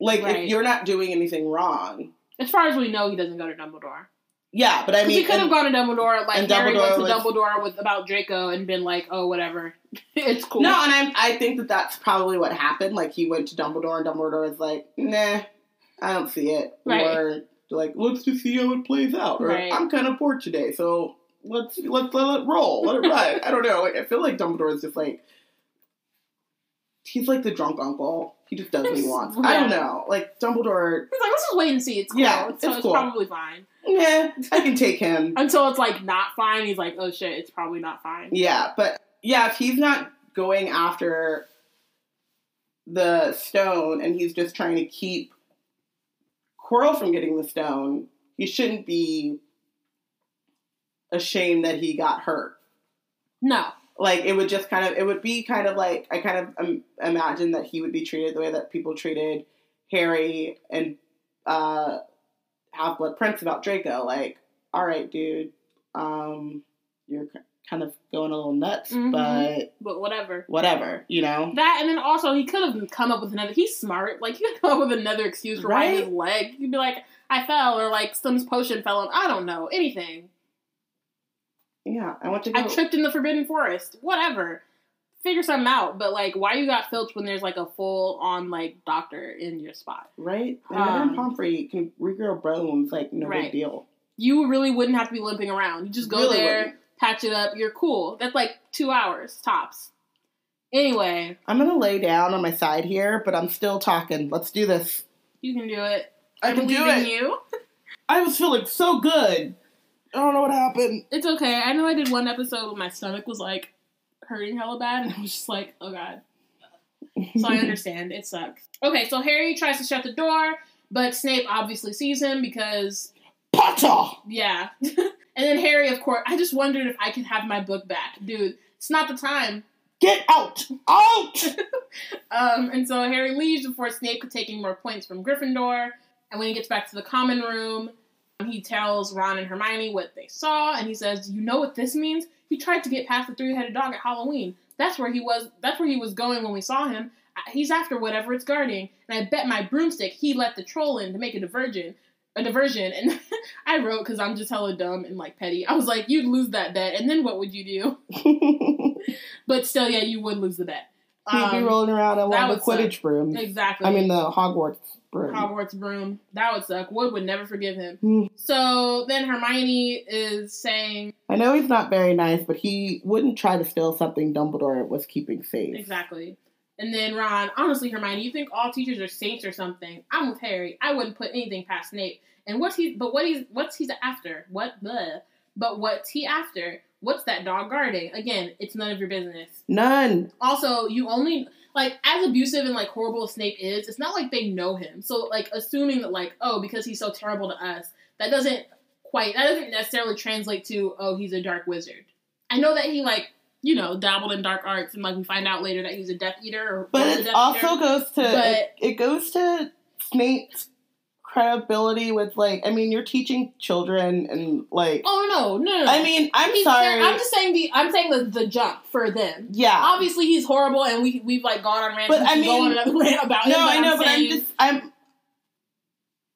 Like, Right. if you're not doing anything wrong, As far as we know, he doesn't go to Dumbledore. Yeah. But I mean, he could have gone to Dumbledore, like Harry Dumbledore went to was- Dumbledore with about Draco and been like, "Oh, whatever, it's cool." No, and I'm, I think that that's probably what happened. Like he went to Dumbledore, and Dumbledore was like, "Nah, I don't see it." Right. Or like, "Let's just see how it plays out." Or Right. I'm kind of bored today, so let's let's let it roll, let it ride. I don't know. Like I feel like Dumbledore is just like he's like the drunk uncle. He just does what he wants. I don't know. Like Dumbledore, He's like, "Let's just wait and see. It's cool. Yeah, so it's it's, cool. probably fine." yeah, I can take him. Until it's like not fine, he's like, "Oh shit, it's probably not fine." Yeah, but yeah, if he's not going after the stone and he's just trying to keep Quirrell from getting the stone, he shouldn't be ashamed that he got hurt. No, Like it would just kind of, it would be kind of like I kind of um, imagine that he would be treated the way that people treated Harry and uh, Half Blood Prince about Draco. Like, all right, dude, um, you're kind of going a little nuts, Mhm. but but whatever. whatever, you know. That and then also he could have come up with another. He's smart. Like he could come up with another excuse for Right? his leg. He'd be like, "I fell," or like some potion fell. on I don't know anything. Yeah, I want to go. I tripped in the Forbidden Forest. Whatever. Figure something out. But like, why you got Filch when there's like a full on like doctor in your spot? right, and Um, Madame Pomfrey can regrow bones like no Right. big deal. You really wouldn't have to be limping around. You just go Really there, wouldn't. patch it up. You're cool. That's like two hours tops. Anyway, I'm gonna lay down on my side here, but I'm still talking. Let's do this. you can do it. I can do it. you. I was feeling so good. I don't know what happened. It's okay. I know I did one episode where my stomach was like hurting hella bad, and I was just like, oh god. So I understand. It sucks. Okay, so Harry tries to shut the door, but Snape obviously sees him because Potter. yeah. and then Harry, of course, I just wondered if I could have my book back, dude. It's not the time. Get out! Out! Um, and so Harry leaves before Snape could take any more points from Gryffindor. And when he gets back to the common room, he tells Ron and Hermione what they saw, and he says, "You know what this means? He tried to get past the three-headed dog at Halloween. That's where he was. That's where he was going when we saw him. He's after whatever it's guarding. And I bet my broomstick he let the troll in to make a diversion." A diversion, and I wrote because I'm just hella dumb and like petty. I was like, "You'd lose that bet, and then what would you do?" But still, yeah, you would lose the bet. be Um, rolling around on the would suck. Quidditch brooms. exactly. I mean, the Hogwarts broom. Hogwarts broom. That would suck. Wood would never forgive him. Hmm. So then Hermione is saying I know he's not very nice, but he wouldn't try to steal something Dumbledore was keeping safe. exactly. And then Ron, honestly, Hermione, you think all teachers are saints or something? I'm with Harry. I wouldn't put anything past Snape. And what's he? But what he's what's he's after? What the? But what's he after? What's that dog guarding? Again, it's none of your business. None. Also, you only like as abusive and like horrible as Snape is, it's not like they know him. So like assuming that like, oh, because he's so terrible to us, that doesn't quite that doesn't necessarily translate to, oh, he's a dark wizard. I know that he like, you know, dabbled in dark arts and like we find out later that he's a Death Eater or But it also Eater. goes to But- it, it goes to Snape's credibility with like I mean you're teaching children and like Oh no, no, no. I mean I'm He's- sorry I'm just saying the I'm saying the the jump for them. yeah Obviously he's horrible and we we've like gone on rants But I go mean- on another rant about no him. I know I'm but I'm just I'm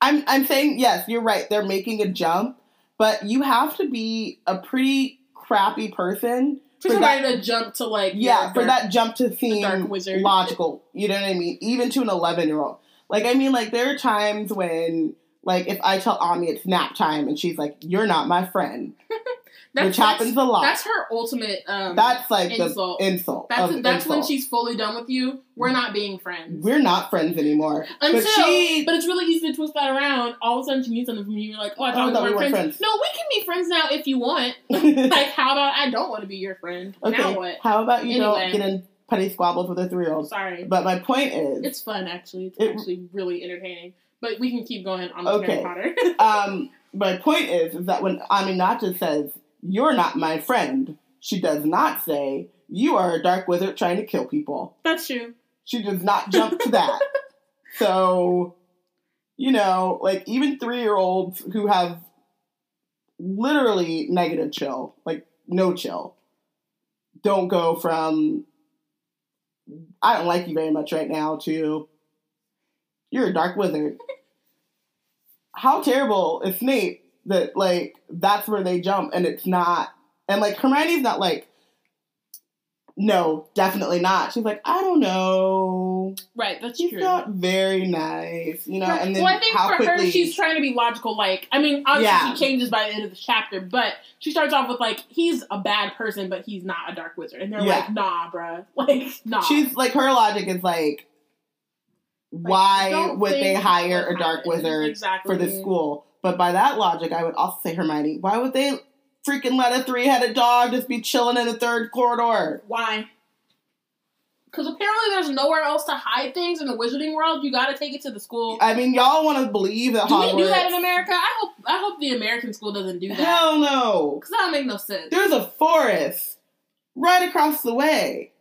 I'm I'm saying yes you're right they're making a jump but you have to be a pretty crappy person for for that- to jump to like yeah your for that jump to seem dark logical you know what i mean even to an 11 year old like i mean like there are times when like if i tell ami it's nap time and she's like you're not my friend That's- which happens a lot That's her ultimate. Um, that's like insult. the insult that's that's when she's fully done with you. We're not being friends. we're not friends anymore Until, but she but it's really easy to twist that around. All of a sudden, she needs something from you. You're like, oh, I Oh, thought, thought we we weren't weren't friends. friends. No, we can be friends now if you want. like, how about I don't want to be your friend? Now okay what? how about you don't get in petty squabbles with a three-year-old Sorry, but my point is it's fun actually. It's It- actually really entertaining. But we can keep going on with Okay. Harry Potter. um, my point is, is that when Aminata says, You're not my friend, she does not say, You are a dark wizard trying to kill people. that's true. She does not jump to that. So, you know, like even three year olds who have literally negative chill, like no chill, don't go from, I don't like you very much right now to, You're a dark wizard. How terrible is Snape that, like, that's where they jump and it's not. And, like, Hermione's not like, no, definitely not. She's like, I don't know. Right, that's She's true. not very nice, you know. Right. And then well, I think for quickly her, she's trying to be logical. Like, I mean, obviously Yeah. she changes by the end of the chapter, but she starts off with like, he's a bad person, but he's not a dark wizard, and they're Yeah. like, nah, bruh, like, nah. she's like her logic is like, Like, why would they hire a dark happened. wizard exactly for the school? But by that logic, I would also say Hermione, why would they freaking let a three-headed dog just be chilling in the third corridor? Why? Because apparently there's nowhere else to hide things in the wizarding world. You got to take it to the school. I mean, y'all want to believe that do Hogwarts? we do that in America? I hope. I hope the American school doesn't do that. Hell no! Because that don't make no sense. There's a forest right across the way.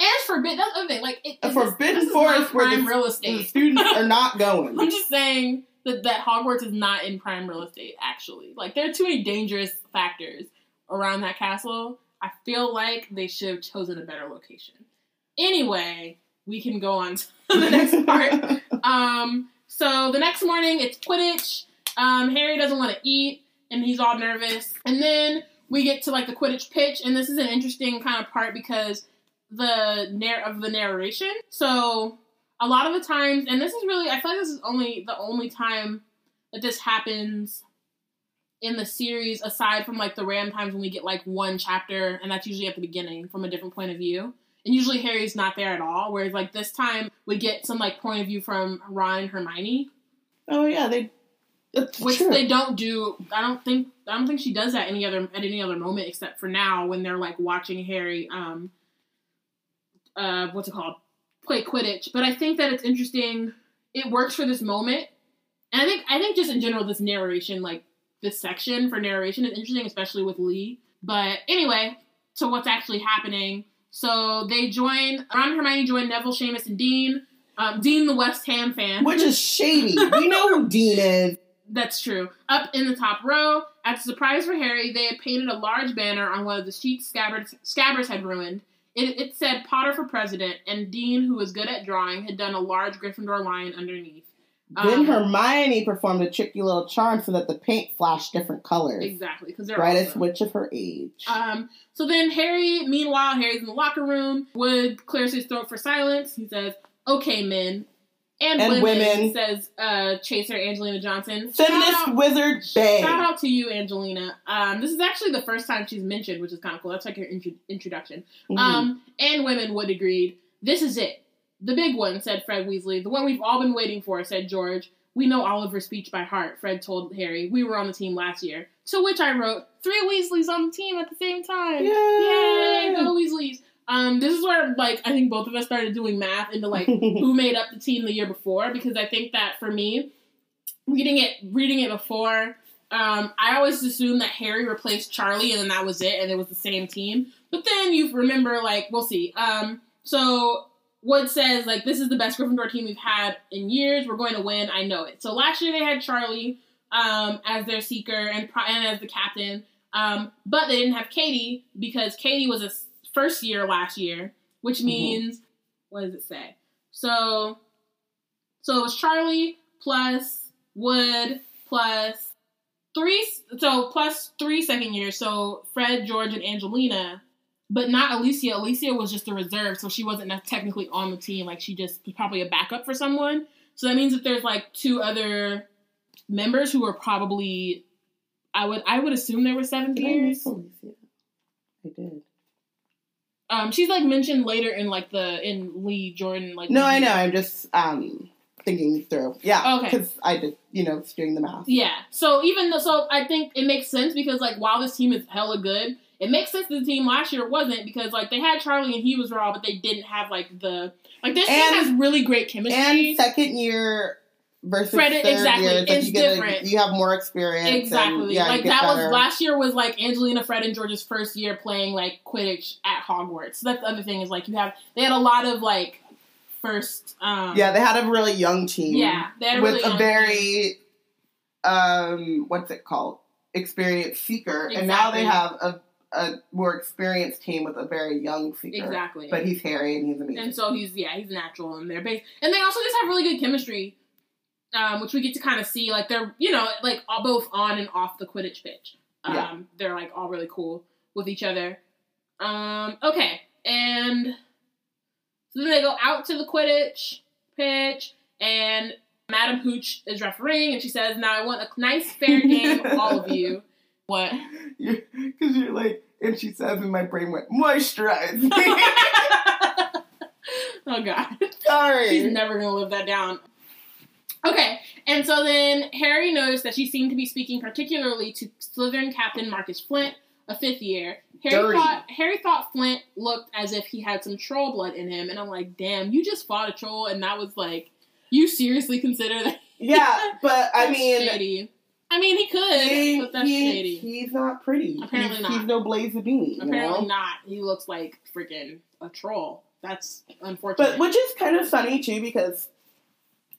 And forbidden. That's the other thing. Like it, A forbidden this is forest where the- real The estate. students are not going. I'm just saying that, that Hogwarts is not in prime real estate, actually. Like, there are too many dangerous factors around that castle. I feel like they should have chosen a better location. Anyway, we can go on to the next part. Um, so the next morning, it's Quidditch. Um, Harry doesn't want to eat, and he's all nervous. And then we get to like the Quidditch pitch, and this is an interesting kind of part because the narr- of the narration. So a lot of the times, and this is really, I feel like this is only the only time that this happens in the series, aside from like the random times when we get like one chapter, and that's usually at the beginning from a different point of view. And usually Harry's not there at all. Whereas like this time we get some like point of view from Ron and Hermione, oh yeah, they. It's which true. they don't do. I don't think I don't think she does that any other at any other moment except for now when they're like watching Harry. Um, uh, what's it called? Play Quidditch. But I think that it's interesting. It works for this moment And I think I think just in general, this narration, like this section for narration, is interesting, especially with Lee. But anyway, to what's actually happening. So they join. Ron and Hermione join Neville, Seamus, and Dean. Um, Dean, the West Ham fan, which is shady. we know who Dean is. That's true. Up in the top row, as a surprise for Harry, they had painted a large banner on one of the sheets Scabbers, Scabbers had ruined. It, it, said Potter for president, and Dean, who was good at drawing, had done a large Gryffindor lion underneath. Then um, Hermione performed a tricky little charm so that the paint flashed different colors. Exactly, because they're brightest awesome. witch of her age. Um, so then Harry, meanwhile, Harry's in the locker room. Wood clears his throat for silence. He says, "Okay, men, and, and women, women, says uh, Chaser Angelina Johnson. Feminist out, wizard Bay. Shout out to you, Angelina. Um, this is actually the first time she's mentioned, which is kind of cool. That's like her intro- introduction. Mm-hmm. Um, and women Wood agreed. This is it. The big one, said Fred Weasley. The one we've all been waiting for, said George. We know Oliver's speech by heart, Fred told Harry. We were on the team last year. To which I wrote, three Weasleys on the team at the same time. Yay! Yay! Go Weasleys. Um, this is where like I think both of us started doing math into like who made up the team the year before because I think that for me, reading it reading it before, um, I always assumed that Harry replaced Charlie and then that was it and it was the same team. But then you remember like we'll see. Um, so Wood says like this is the best Gryffindor team we've had in years. We're going to win. I know it. So last year they had Charlie um, as their seeker and, and as the captain. Um, but they didn't have Katie because Katie was a first year last year, which mm-hmm. means mm-hmm. what does it say? So, so it was Charlie plus Wood plus three. So plus three second years. So Fred, George, and Angelina, but not Alicia. Alicia was just a reserve, so she wasn't technically on the team. Like she just was probably a backup for someone. So that means that there's like two other members who are probably. I would I would assume there were seven years. I, I did. Um, she's like mentioned later in like the in Lee Jordan like. No, I know. I'm just um thinking through. Yeah. Okay. Because I did, you know, doing the math. Yeah. So even though, so I think it makes sense because like while this team is hella good, it makes sense that the team last year wasn't because like they had Charlie and he was raw, but they didn't have like the like this and, team has really great chemistry. And second year versus Fred, third exactly. year. It's, you different. A, you have more experience. Exactly. And, yeah, like that better. was last year was like Angelina, Fred, and George's first year playing like Quidditch at Hogwarts. So that's the other thing is like you have they had a lot of like first. Um, yeah, they had a really young team. Yeah, they had a with really a very team. um what's it called experienced seeker, exactly. and now they have a a more experienced team with a very young seeker. Exactly. But he's Harry and he's amazing. And so he's yeah, he's natural in their base. And they also just have really good chemistry um, which we get to kind of see. Like they're you know like all, both on and off the Quidditch pitch. Um, yeah. They're like all really cool with each other. Um, okay, and so then they go out to the Quidditch pitch, and Madam Hooch is refereeing, and she says, "Now I want a nice fair game, all of you." What? Because you're, you're like, and she says, and my brain went moisturize. oh God. Sorry. She's never gonna live that down. Okay, and so then Harry noticed that she seemed to be speaking particularly to Slytherin captain Marcus Flint, a fifth year. Harry Dirty. thought Harry thought Flint looked as if he had some troll blood in him, and I'm like, damn, you just fought a troll, and that was like, you seriously consider that? Yeah, but I mean, shady. I mean, he could, he, but that's he, shady. He's not pretty. Apparently he's, not. He's no Blaise Zabini. Apparently know? not. He looks like freaking a troll. That's unfortunate. But which is kind of funny too, because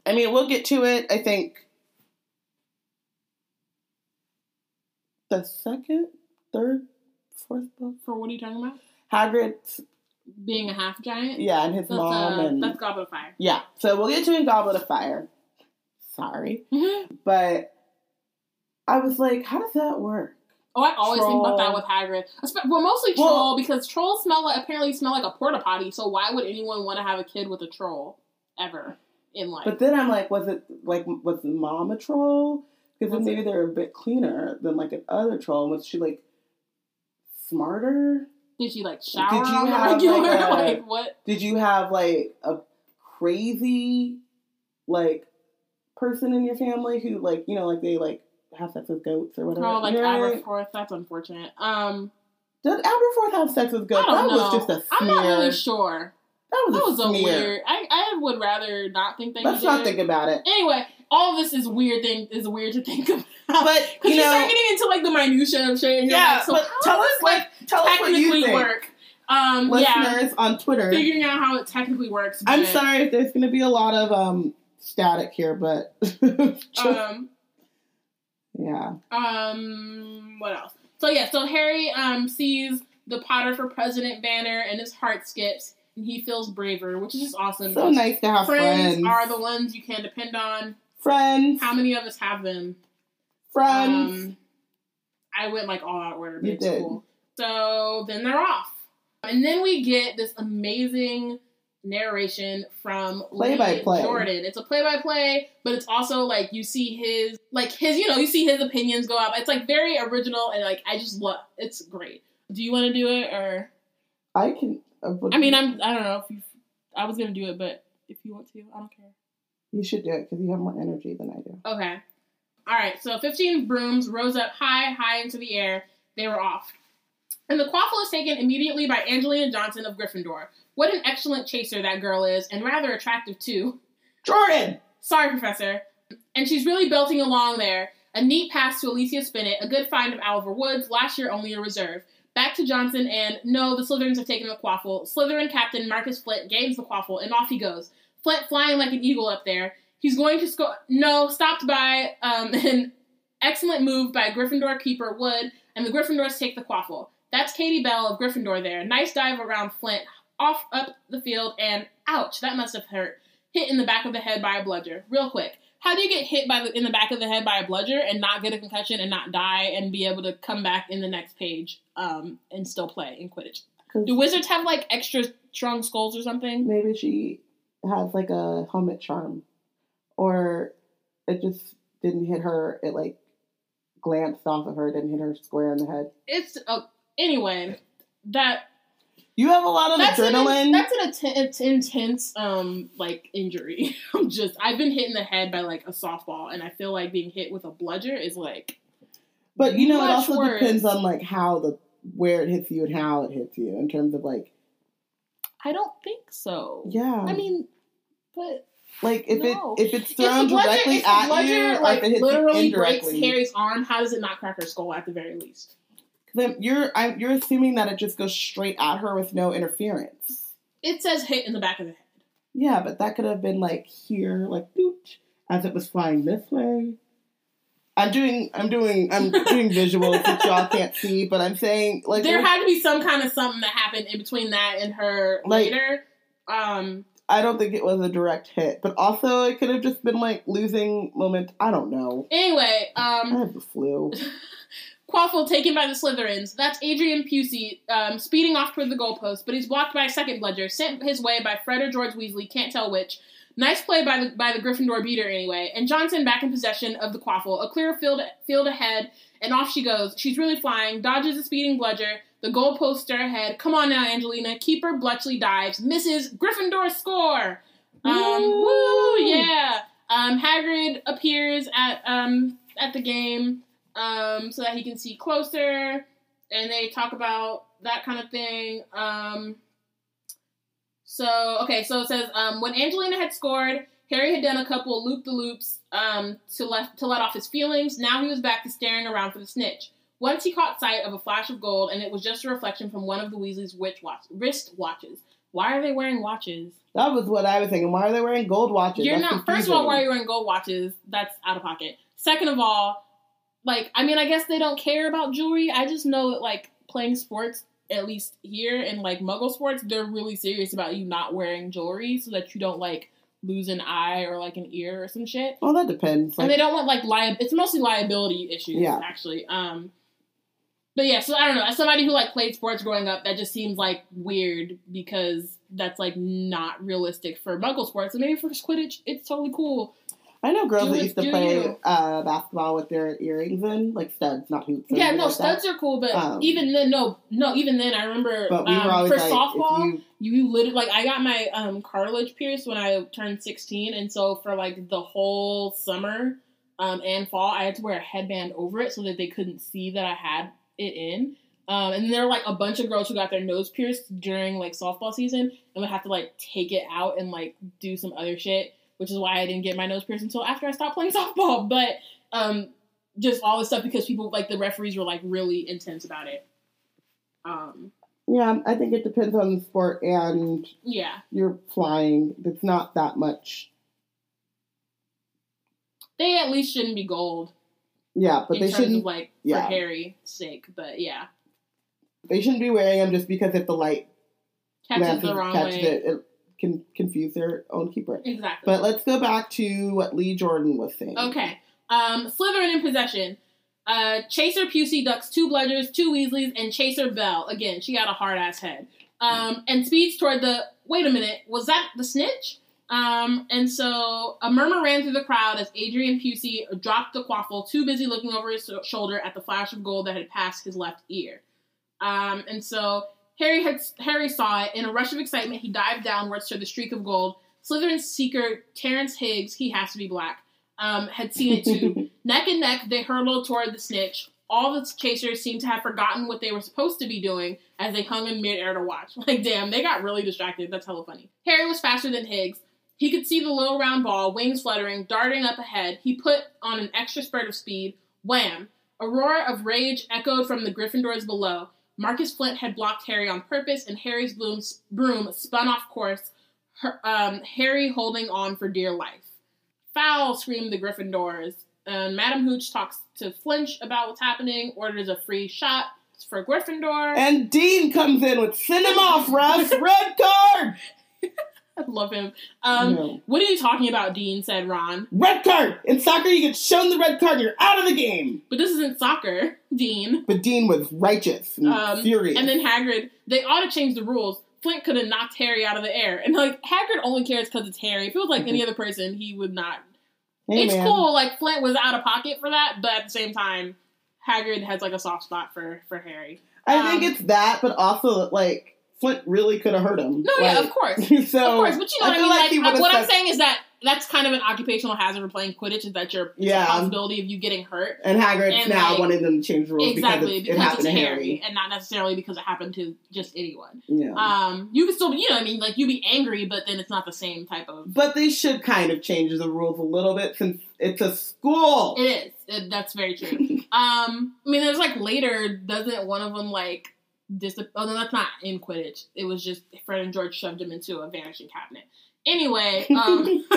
I mean, we'll get to it. I think the second, third, fourth book. For what are you talking about? Hagrid's being a half giant. Yeah, and his that's, mom uh, and that's Goblet of Fire. Yeah, so we'll get to in Goblet of Fire. Sorry, mm-hmm. but I was like, how does that work? Oh, I always troll. think about that with Hagrid. Well, mostly troll well, because trolls smell like apparently smell like a porta potty. So why would anyone want to have a kid with a troll ever? In life. But then I'm like, was it like was mom a troll? Because then maybe it? they're a bit cleaner than like an other troll. Was she like smarter? Did she like shower did you have regular? Like, a, like what? Did you have like a crazy like person in your family who like you know like they like have sex with goats or whatever? Oh, like Aberforth. That's unfortunate. Um, did Aberforth have sex with goats? that know. was just a smear. I'm not really sure. That was, that a, was a weird. I, I would rather not think that. Let's not think about it. Anyway, all of this is weird thing is weird to think about. But Because you you, start know, getting into like the minutia of shit. And yeah. like, so but tell us, this, like, tell us what you technically think, work? Um, yeah, listeners on Twitter. figuring out how it technically works. I'm sorry if there's going to be a lot of um static here, but just- Um, yeah, um, what else? So yeah, so Harry um sees the Potter for President banner and his heart skips and he feels braver, which is just awesome. so nice to have friends, friends. are the ones you can depend on. friends, How many of us have them? friends. Um, I went like all out order, but You it's did. cool. So then they're off. And then we get this amazing narration from Lee Play-by-play. Jordan. It's a play by play, but it's also like you see his like his you know, you see his opinions go up. It's like very original and like I just love it's great. Do you want to do it or I can. I mean I'm I don't know if you I was gonna do it, but if you want to, I don't care. you should do it because you have more energy than I do. Okay. All right. So 15 brooms rose up high, high into the air. They were off. And the quaffle is taken immediately by Angelina Johnson of Gryffindor. What an excellent chaser that girl is, and rather attractive too. Jordan. Sorry, Professor. And she's really belting along there. A neat pass to Alicia Spinnet, a good find of Oliver Wood's, last year only a reserve. Back to Johnson, and no, the Slytherins have taken the quaffle. Slytherin captain Marcus Flint gains the quaffle, and off he goes. Flint flying like an eagle up there. He's going to score. No, stopped by um, an excellent move by Gryffindor keeper Wood, and the Gryffindors take the quaffle. That's Katie Bell of Gryffindor there. Nice dive around Flint, off up the field, and ouch, that must have hurt. Hit in the back of the head by a bludger. Real quick, how do you get hit by the, in the back of the head by a bludger and not get a concussion and not die and be able to come back in the next page um, and still play in Quidditch? Do wizards have like extra strong skulls or something? maybe she has like a helmet charm, or it just didn't hit her. It like glanced off of her, didn't hit her square in the head. It's uh, anyway that You have a lot of that's adrenaline. An, that's an atten- intense um like injury. I'm just I've been hit in the head by like a softball, and I feel like being hit with a bludger is like but you know, it also worse. depends on like how the where it hits you and how it hits you in terms of like I don't think so. yeah. I mean, but like if no. it if it's if thrown bludger, directly if at bludger you, or like if it hits you literally breaks Harry's arm, how does it not crack her skull at the very least? Then you're I'm, you're assuming that it just goes straight at her with no interference. It says hit in the back of the head. Yeah, but that could have been like here, like doot, as it was flying this way. I'm doing, I'm doing, I'm doing visuals that y'all can't see, but I'm saying like there had to be some kind of something that happened in between that and her Like- later. Um, I don't think it was a direct hit, but also it could have just been like losing moment. I don't know. anyway, um, I have the flu. Quaffle taken by the Slytherins. That's Adrian Pusey um, speeding off toward the goalpost, but he's blocked by a second bludger, sent his way by Fred or George Weasley, can't tell which. Nice play by the by the Gryffindor beater anyway. And Johnson back in possession of the Quaffle, a clear field field ahead, and off she goes. She's really flying, dodges a speeding bludger. The goalposts are ahead. Come on now, Angelina. Keeper Bletchley dives, misses. Gryffindor score. Um, Woo! woo, yeah. Um, Hagrid appears at um at the game um, so that he can see closer, and they talk about that kind of thing. Um, so okay, so it says um, when Angelina had scored, Harry had done a couple loop the loops um, to let to let off his feelings. Now he was back to staring around for the snitch. Once he caught sight of a flash of gold, and it was just a reflection from one of the Weasleys' witch watch, wrist watches. Why are they wearing watches? That was what I was thinking. Why are they wearing gold watches? You're That's not. First of all, why are you wearing gold watches? That's out of pocket. Second of all, like I mean, I guess they don't care about jewelry. I just know that like playing sports, at least here in like Muggle sports, they're really serious about you not wearing jewelry so that you don't like lose an eye or like an ear or some shit. Well, that depends. and they don't want like li- It's mostly liability issues, Yeah. actually. Um, but yeah, so I don't know. As somebody who like played sports growing up, that just seems like weird because that's like not realistic for Muggle sports. And maybe for Quidditch, it's totally cool. I know girls do that used to play uh, basketball with their earrings in, like studs, not hoops. Yeah, no, like that. studs are cool, but Um, even then, no, no, even then, I remember But we um, for like, softball, you, you literally like I got my um cartilage pierced when I turned sixteen, and so for like the whole summer um and fall, I had to wear a headband over it so that they couldn't see that I had it in. Um, and there were like a bunch of girls who got their nose pierced during like softball season and would have to like take it out and like do some other shit. Which is why I didn't get my nose pierced until after I stopped playing softball. But um, just all this stuff because people like the referees were like really intense about it. Um, Yeah, I think it depends on the sport and yeah, you're flying. It's not that much. they at least shouldn't be gold Yeah, but they shouldn't. of like yeah. for Harry's sake. But yeah, They shouldn't be wearing them just because if the light catches the wrong catches way. it, it can confuse their own keeper. Exactly. But let's go back to what Lee Jordan was saying. Okay. Um, Slytherin in possession. Uh, Chaser Pusey ducks two Bludgers, two Weasleys, and Chaser Bell. Again, she got a hard ass head. Um, and speeds toward the. Wait a minute, was that the snitch? Um, and so a murmur ran through the crowd as Adrian Pusey dropped the quaffle, too busy looking over his shoulder at the flash of gold that had passed his left ear. Um, and so Harry had Harry saw it. In a rush of excitement, he dived downwards to the streak of gold. Slytherin seeker Terrence Higgs, he has to be black, um, had seen it too. neck and neck, they hurtled toward the snitch. All the chasers seemed to have forgotten what they were supposed to be doing as they hung in midair to watch. Like, damn, they got really distracted. That's hella funny. Harry was faster than Higgs. He could see the little round ball, wings fluttering, darting up ahead. He put on an extra spurt of speed. Wham! A roar of rage echoed from the Gryffindors below. Marcus Flint had blocked Harry on purpose, and Harry's bloom, broom spun off course, her, um, Harry holding on for dear life. Foul! screamed the Gryffindors. And Madam Hooch talks to Flint about what's happening, orders a free shot for Gryffindor. And Dean comes in with send him off, Russ. Red card. I love him. Um, No. What are you talking about, Dean? said Ron. Red card. In soccer, you get shown the red card, and you're out of the game. But this isn't soccer, Dean. But Dean was righteous and Um, furious. And then Hagrid, they ought to change the rules. Flint could have knocked Harry out of the air. And like Hagrid only cares because it's Harry. If it was like any other person, he would not. Hey, it's man. cool, like Flint was out of pocket for that, but at the same time, Hagrid has like a soft spot for for Harry. I think um, it's that, but also like Flint really could have hurt him. No, yeah, of course. so of course, but you know what I mean. Like, uh, would've what I'm saying is that that's kind of an occupational hazard for playing Quidditch. Is that your Yeah. possibility of you getting hurt? And Hagrid's And, now like, wanting them to change the rules exactly because, it, it happened it's to Harry, Harry. and not necessarily because it happened to just anyone. Yeah. Um, you can still, be, you know, I mean, like you be angry, but then it's not the same type of. but they should kind of change the rules a little bit since it's a school. It is. It, that's very true. um, I mean, there's like later, doesn't one of them like dis? Oh no, that's not in Quidditch. It was just Fred and George shoved him into a vanishing cabinet. Anyway, um,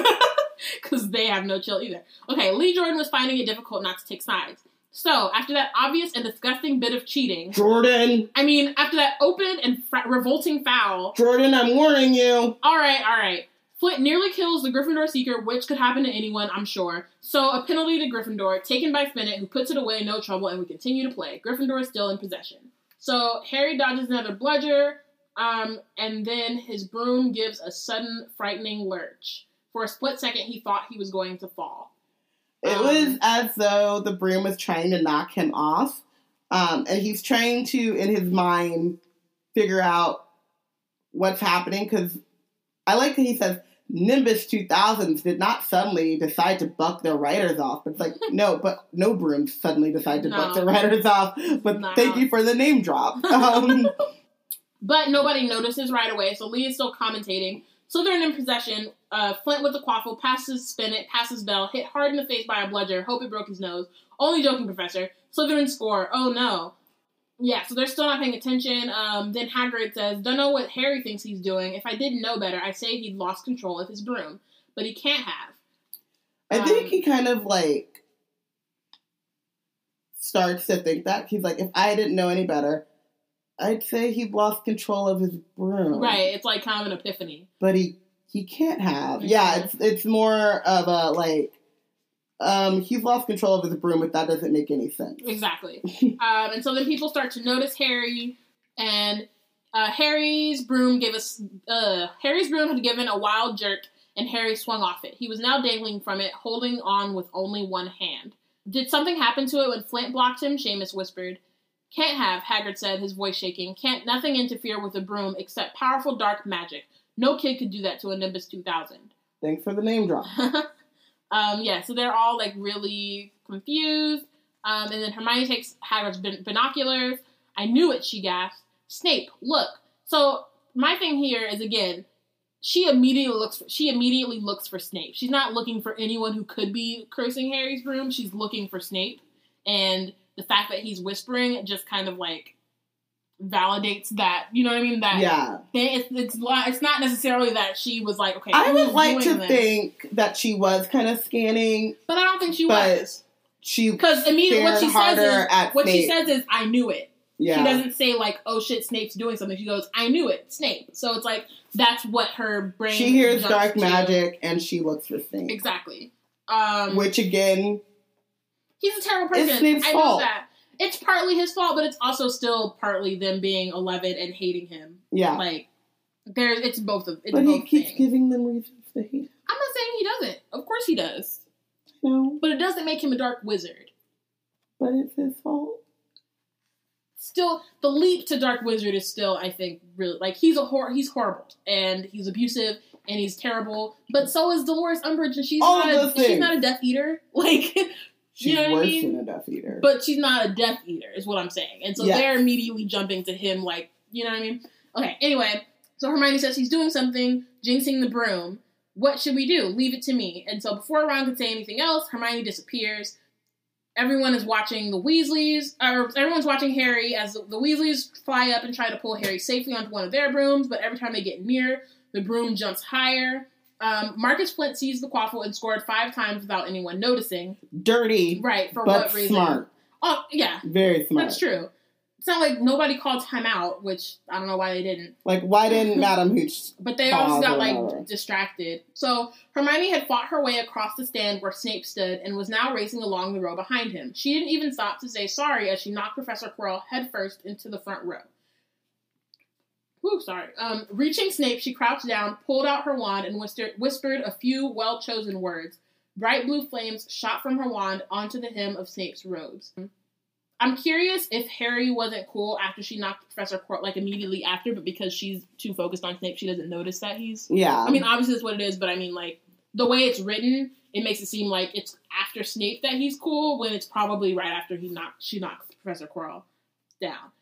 because they have no chill either. Okay, Lee Jordan was finding it difficult not to take sides. So after that obvious and disgusting bit of cheating, Jordan, I mean, after that open and fra- revolting foul, Jordan, I'm warning you. all right, all right. Flint nearly kills the Gryffindor Seeker, which could happen to anyone, I'm sure. So a penalty to Gryffindor, taken by Spinnet, who puts it away, no trouble, and we continue to play. Gryffindor is still in possession. So Harry dodges another bludger, um, and then his broom gives a sudden, frightening lurch. For a split second, he thought he was going to fall. It Um, was as though the broom was trying to knock him off, um, and he's trying to, in his mind, figure out what's happening. Because I like that he says Nimbus 2000s did not suddenly decide to buck their riders off. But it's like, no, but no brooms suddenly decide to buck their riders off. But No. thank you for the name drop. Um, But nobody notices right away, so Lee is still commentating. Slytherin in possession. Uh, Flint with the quaffle passes Spinnet, passes Bell, hit hard in the face by a bludger. Hope it broke his nose. Only joking, Professor. Slytherin score. Oh no. Yeah, so they're still not paying attention. Um, then Hagrid says, "Don't know what Harry thinks he's doing. If I didn't know better, I'd say he'd lost control of his broom, but he can't have." I think Um, he kind of like starts to think that. He's like, if I didn't know any better, I'd say he lost control of his broom. Right, it's like kind of an epiphany. but he he can't have. Yeah, it's it's more of a like um he's lost control of his broom, but that doesn't make any sense. Exactly. um, and so then people start to notice Harry, and uh, Harry's broom gave us uh, Harry's broom had given a wild jerk, and Harry swung off it. He was now dangling from it, holding on with only one hand. Did something happen to it when Flint blocked him? Seamus whispered. Can't have, Hagrid said, his voice shaking. Can't nothing interfere with a broom except powerful dark magic. No kid could do that to a Nimbus 2000. Thanks for the name drop. um, yeah, so they're all like really confused. Um, and then Hermione takes Hagrid's bin- binoculars. I knew it, she gasped. Snape, look. So my thing here is again, she immediately looks for, she immediately looks for Snape. She's not looking for anyone who could be cursing Harry's room. She's looking for Snape, and the fact that he's whispering just kind of like validates that. You know what I mean? That yeah. it's it's it's not necessarily that she was like, okay, I would like to this? think that she was kind of scanning, but I don't think she was she because immediately what she says is at what she says is I knew it. yeah. She doesn't say like, "Oh shit, Snape's doing something." She goes, "I knew it, Snape." So it's like that's what her brain. She hears dark to. magic and she looks for Snape. Exactly. Um, Which again, he's a terrible person. It's Snape's I know fault. that. It's partly his fault, but it's also still partly them being eleven and hating him. yeah. Like, there, it's both of it's but he keeps things. giving them reasons to hate him. I'm not saying he doesn't. Of course he does, No, but it doesn't make him a dark wizard. but it's his fault. Still, the leap to dark wizard is still, I think, really like he's a hor- he's horrible and he's abusive and he's terrible. But so is Dolores Umbridge, and she's All not a, she's not a Death Eater. Like, She's You know what I mean? than a Death Eater. but she's not a Death Eater, is what I'm saying. And so Yes. they're immediately jumping to him, like, you know what I mean? Okay. Anyway, so Hermione says he's doing something, jinxing the broom. What should we do? Leave it to me. And so before Ron could say anything else, Hermione disappears. Everyone is watching the Weasleys, or everyone's watching Harry as the, the Weasleys fly up and try to pull Harry safely onto one of their brooms, but every time they get near, the broom jumps higher. Um, Marcus Flint seized the quaffle and scored five times without anyone noticing. Dirty, Right, for what reason? smart. Oh, yeah, Very smart. that's true. It's not like nobody called time out, which I don't know why they didn't. Like, why didn't Madame Hooch? But they also got like whatever. distracted. So Hermione had fought her way across the stand where Snape stood and was now racing along the row behind him. She didn't even stop to say sorry as she knocked Professor Quirrell headfirst into the front row. Whew, sorry. Um, reaching Snape, she crouched down, pulled out her wand, and whispered, whispered a few well chosen words. Bright blue flames shot from her wand onto the hem of Snape's robes. I'm curious if Harry wasn't cool after she knocked Professor Quirrell, like immediately after, but because she's too focused on Snape, she doesn't notice that he's. Yeah. I mean, obviously that's what it is, but I mean, like the way it's written, it makes it seem like it's after Snape that he's cool, when it's probably right after he knocked she knocks Professor Quirrell down.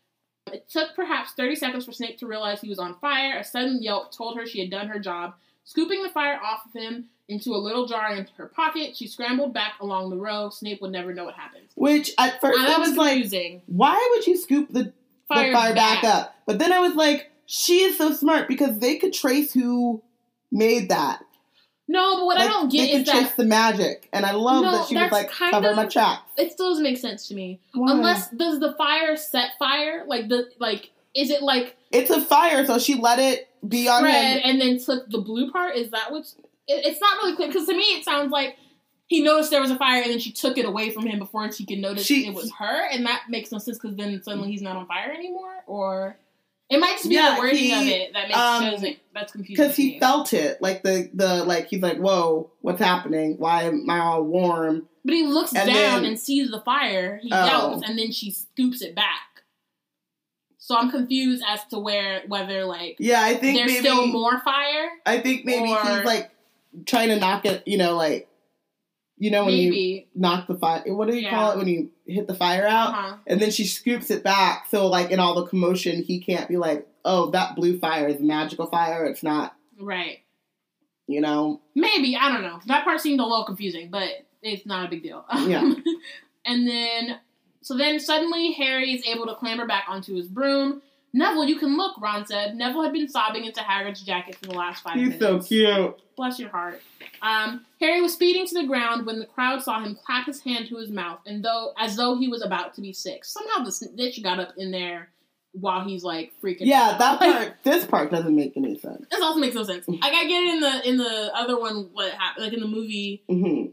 It took perhaps 30 seconds for Snape to realize he was on fire. A sudden yelp told her she had done her job. Scooping the fire off of him into a little jar in her pocket, she scrambled back along the row. Snape would never know what happened. Which at first Ah, I that was was like, confusing. why would you scoop the Fire, the fire back. up? But then I was like, she is so smart because they could trace who made that. No, but what I don't get is that the magic, and I love No, that she was like, cover of- my tracks. it still doesn't make sense to me. Why? Unless does the fire set fire? Like the like is it like it's a fire, so she let it be on him. and then took the blue part? Is that what's? It, it's not really clear because to me it sounds like he noticed there was a fire and then she took it away from him before she could notice She- it was her, and that makes no sense because then suddenly he's not on fire anymore, or it might just be Yeah, the wording he, of it that makes um, doesn't that's confusing. Because he felt it, like the the like he's like, whoa, what's happening? Why am I all warm? but he looks and down then- and sees the fire. He Oh. yelps and then she scoops it back. So I'm confused as to where whether like Yeah, I think there's maybe still more fire. I think maybe or- he's like trying to knock it. You know, like you know when you knock the fire. What do you Yeah. call it when you hit the fire out? Uh-huh. And then she scoops it back, so like in all the commotion, he can't be like, "Oh, that blue fire is magical fire. It's not." Right. You know, Maybe. I don't know. That part seemed a little confusing, but it's not a big deal. Yeah. and then, so then suddenly Harry is able to clamber back onto his broom. Neville, you can look, Ron said. Neville had been sobbing into Hagrid's jacket for the last five he's minutes. He's so cute. Bless your heart. Um, Harry was speeding to the ground when the crowd saw him clap his hand to his mouth, and though as though he was about to be sick. Somehow the snitch got up in there while he's like freaking. Yeah, out. that Like, part. This part doesn't make any sense. This also makes no sense. Like I get it in the in the other one. What happened? Like in the movie, hmm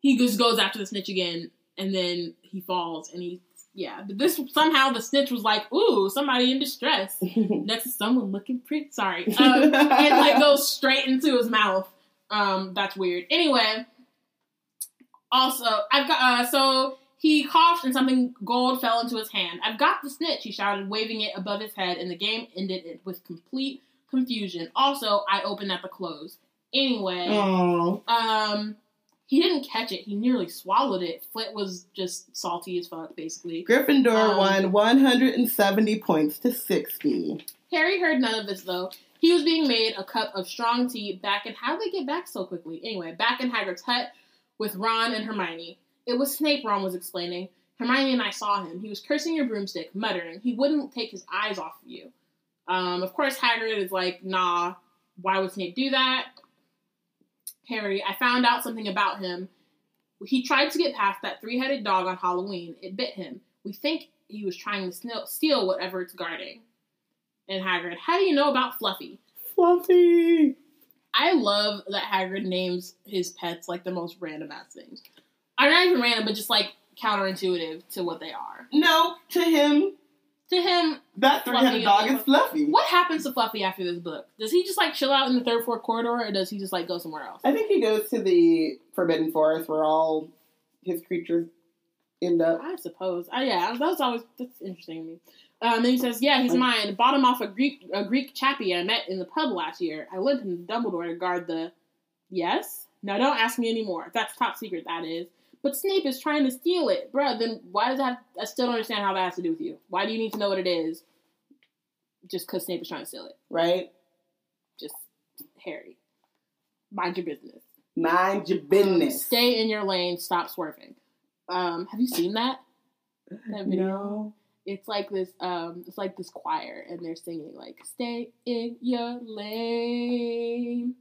he just goes after the snitch again, and then he falls, and he yeah. But this somehow the snitch was like, "Ooh, somebody in distress." Next to someone looking pretty. Sorry, um, and like goes straight into his mouth. Um, that's weird. Anyway, also I've got uh, so he coughed and something gold fell into his hand. I've got the snitch, he shouted, waving it above his head, and the game ended it with complete confusion. Also, I opened at the close. Anyway, Oh, um, he didn't catch it. He nearly swallowed it. Flint was just salty as fuck, basically. Gryffindor Um, won 170 points to 60. Harry heard none of this though. He was being made a cup of strong tea back in how did they get back so quickly? Anyway, back in Hagrid's hut with Ron and Hermione. It was Snape, Ron was explaining. Hermione and I saw him. He was cursing your broomstick, muttering. He wouldn't take his eyes off of you. Um, of course, Hagrid is like, nah, why would Snape do that? Harry, I found out something about him. He tried to get past that three headed dog on Halloween. It bit him. We think he was trying to steal whatever it's guarding. And Hagrid, how do you know about Fluffy? Fluffy! I love that Hagrid names his pets like the most random ass things. I'm not even random, but just like counterintuitive to what they are. No, to him, To him, that three-headed dog is Fluffy. what happens to Fluffy after this book? Does he just like chill out in the third, fourth corridor, or does he just like go somewhere else? I think he goes to the Forbidden Forest where all his creatures end up. I suppose. Uh, yeah, that was always that's interesting to me. Um, and he says, "Yeah, he's mine. Bought him off a Greek a Greek chappie I met in the pub last year. I lent him to Dumbledore to guard the. Yes. Now don't ask me anymore. That's top secret. That is. But Snape is trying to steal it, bruh. Then why does that? I still don't understand how that has to do with you. Why do you need to know what it is? Just because Snape is trying to steal it. Right? Just Harry. Mind your business. Mind your Um, business. stay in your lane. Stop swerving. Um, have you seen that? That video? No. it's like this um it's like this choir and they're singing like stay in your lane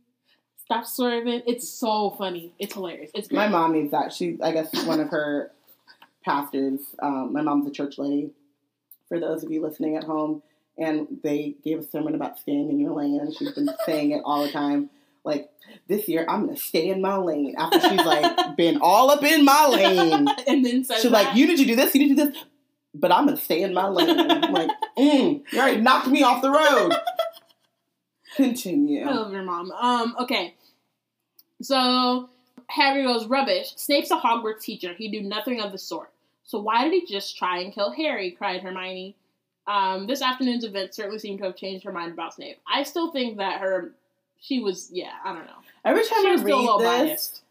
stop swerving it's so funny it's hilarious it's great. My mom needs that. She, I guess, one of her pastors. Um, my mom's a church lady. For those of you listening at home, and they gave a sermon about staying in your lane, and she's been saying it all the time. Like this year, I'm gonna stay in my lane. After she's like been all up in my lane, and then she's like, "You need to do this. You need to do this." But I'm gonna stay in my lane. I'm like, mm, you already knocked me off the road. Continue. I love your mom. Um, okay. So Harry goes, rubbish. Snape's a Hogwarts teacher. He'd do nothing of the sort. So why did he just try and kill Harry? cried Hermione. Um, this afternoon's event certainly seemed to have changed her mind about Snape. I still think that her, she was, yeah, I don't know. Every time She I was still a little read this, biased.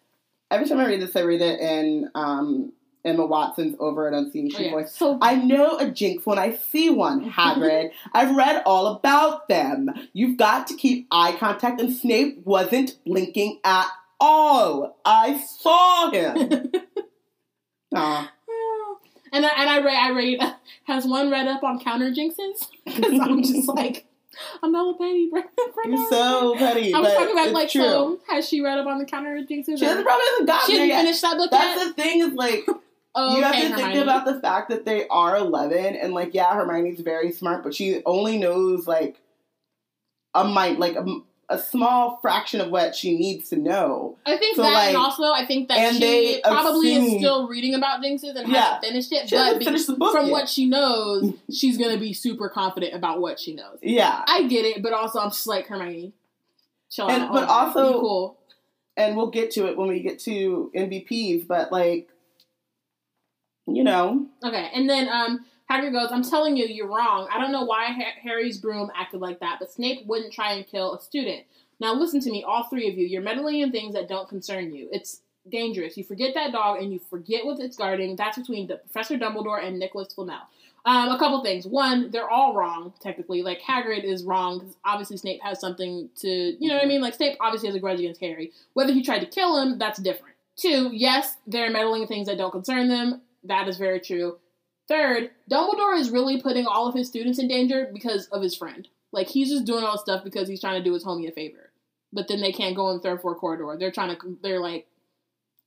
every time I read this, I read it in um, Emma Watson's over and unseen Oh, she yeah. voice. So I know a jinx when I see one, Hagrid. I've read all about them. You've got to keep eye contact, and Snape wasn't blinking at all. I saw him. Aw. and I, and I read, I read, has one read up on counter jinxes? Because I'm just like, I'm not a petty. bro. You're so petty. I was but talking about like, true. so has she read up on the counter jinxes? she probably hasn't gotten She didn't finish that book That's yet. the thing is like Oh, you have to think about the fact that they are 11 and like yeah hermione's very smart but she only knows like a might like a, a small fraction of what she needs to know I think So, that, like- and also I think that she probably is still reading about jinxes and Yeah. hasn't finished it. she but hasn't finished the book from yet. what she knows, she's gonna be super confident about what she knows. yeah I get it, but also I'm just like Hermione. Chill And- out. but also- be cool. and we'll get to it when we get to mvps but like you know Okay, and then um, Hagrid goes, "I'm telling you, you're wrong. I don't know why ha- Harry's broom acted like that, but Snape wouldn't try and kill a student. Now listen to me, all three of you. You're meddling in things that don't concern you. It's dangerous. You forget that dog, and you forget what it's guarding. That's between the Professor Dumbledore and Nicholas Flamel. Um, a couple things. One, they're all wrong technically. Like Hagrid is wrong because obviously Snape has something to, you know what I mean? Like Snape obviously has a grudge against Harry. Whether he tried to kill him, that's different. Two, yes, they're meddling in things that don't concern them. That is very true. Third, Dumbledore is really putting all of his students in danger because of his friend. Like he's just doing all this stuff because he's trying to do his homie a favor. But then they can't go in the third floor corridor. They're trying to. They're like,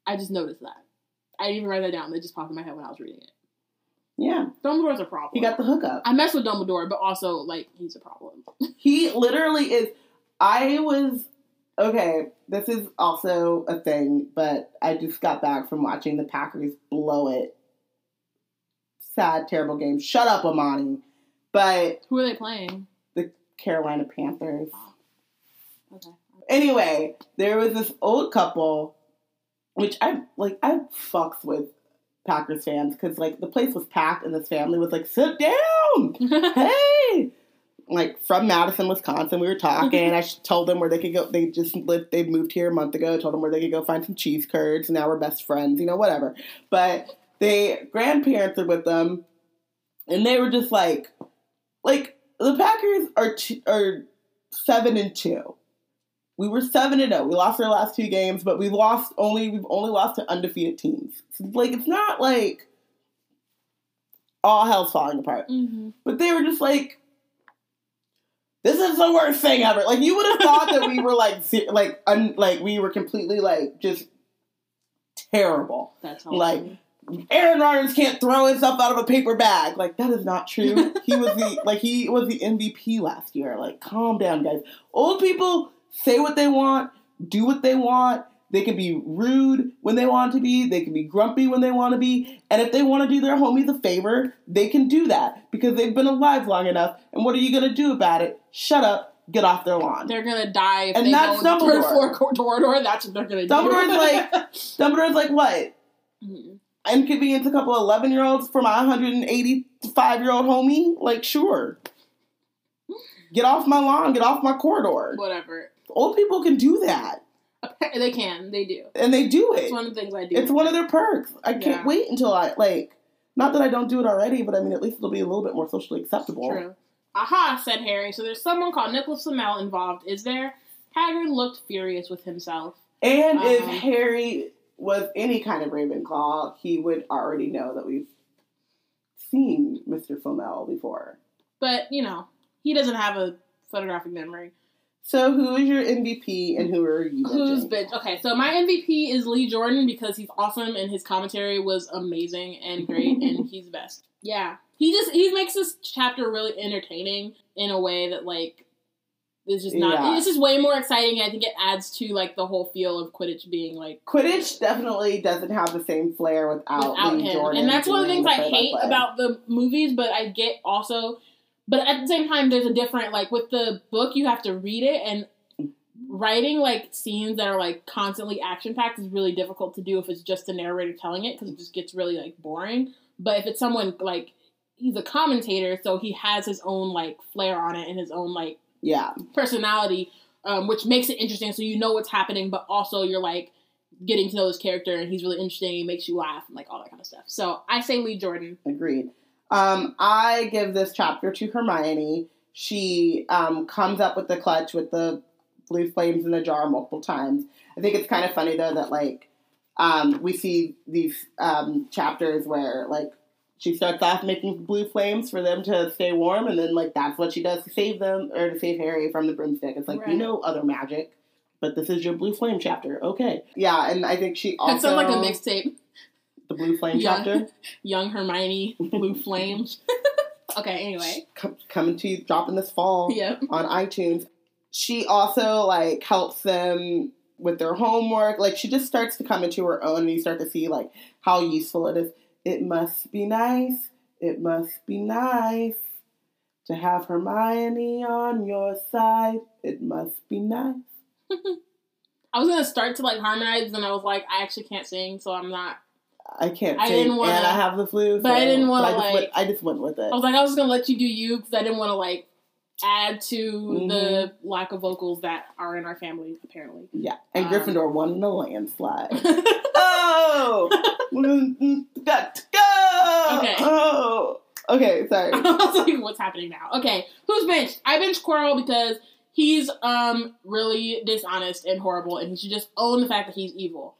I just noticed that. I didn't even write that down. It just popped in my head when I was reading it. yeah Dumbledore's a problem. he got the hookup I mess with Dumbledore, but also like he's a problem. He literally is. I was okay. This is also a thing, but I just got back from watching the Packers blow it. Sad, terrible game. Shut up, Amani. But Who are they playing? the Carolina Panthers. Oh. Okay. Anyway, there was this old couple, which I like. I fucks with Packers fans because like the place was packed and this family was like, "Sit down." hey like from madison wisconsin we were talking i told them where they could go they just lived they moved here a month ago told them where they could go find some cheese curds now we're best friends you know whatever but they grandparents are with them and they were just like like the packers are t- are seven and two. We were seven and zero. We lost our last two games, but we've lost only we've only lost to undefeated teams. So, like it's not like all hell's falling apart. Mm-hmm. But they were just like, this is the worst thing ever. Like you would have thought that we were like like un- like we were completely like just terrible. That's Like, awesome. Aaron Rodgers can't throw himself out of a paper bag. Like that is not true. He was the like he was the MVP last year. Like calm down, guys. Old people say what they want, do what they want. They can be rude when they want to be. They can be grumpy when they want to be. And if they want to do their homies a favor, they can do that because they've been alive long enough. And what are you going to do about it? Shut up. Get off their lawn. they're gonna die if And they that's go in the third Dumbledore. floor corridor. That's what they're gonna do. Dumbledore's like Dumbledore's like what? Mhm. Inconvenience a couple of 11 year olds for my 185 year old homie? Like, sure. Get off my lawn, get off my corridor. whatever. Old people can do that, They can. They do. and they do it. It's one of the things I do. It's one of their perks. I can't Yeah. wait until I, like, not that I don't do it already, but I mean, at least it'll be a little bit more socially acceptable. True. Aha, said Harry. So there's someone called Nicholas Flamel involved, is there? Hagrid looked furious with himself. And if Um, Harry was any kind of Ravenclaw, he would already know that we've seen Mr. Flamel before. But, you know, he doesn't have a photographic memory. So, who is your MVP and who are you? Who's bitch? Okay, so my MVP is Lee Jordan because he's awesome and his commentary was amazing and great and he's the best. Yeah. He just he makes this chapter really entertaining in a way that like is just not Yeah. it's just way more exciting and I think it adds to like the whole feel of Quidditch being like Quidditch definitely doesn't have the same flair without, without Lee him. Jordan. and that's one of the things I hate about the movies, but I get also but at the same time there's a different like with the book you have to read it and writing like scenes that are like constantly action packed is really difficult to do if it's just a narrator telling it because it just gets really like boring. But if it's someone like he's a commentator, so he has his own like flair on it and his own like Yeah, personality, um, which makes it interesting. So you know what's happening, but also you're like getting to know this character, and he's really interesting. He makes you laugh, and like all that kind of stuff. So I say Lee Jordan. agreed. Um, I give this chapter to Hermione. She um, comes up with the clutch with the blue flames in the jar multiple times. I think it's kind of funny though that like um, we see these um, chapters where like she starts off making blue flames for them to stay warm, and then like that's what she does to save them or to save Harry from the broomstick. It's like you know other magic, but this is your blue flame chapter. Okay, yeah, and I think she also That sounds like a mixtape. the blue flame chapter Young Hermione, Blue Flames. okay, anyway. com- coming to you, dropping this fall Yeah. on iTunes. She also like helps them with their homework. Like she just starts to come into her own, and you start to see like how useful it is. It must be nice. It must be nice to have Hermione on your side. It must be nice. I was gonna start to like harmonize, and I was like, I actually can't sing, so I'm not. I can't I sing, didn't wanna- and I have the flu. but I didn't I just like- went, I just went with it. I was like, I was gonna let you do you because I didn't want to like add to Mm-hmm. the lack of vocals that are in our family, apparently. yeah, and um, Gryffindor won in a landslide. oh, got go. Okay. Oh, okay. Sorry. I was like, what's happening now? Okay, who's benched? I benched Quirrell because he's um really dishonest and horrible, and he should just own the fact that he's evil.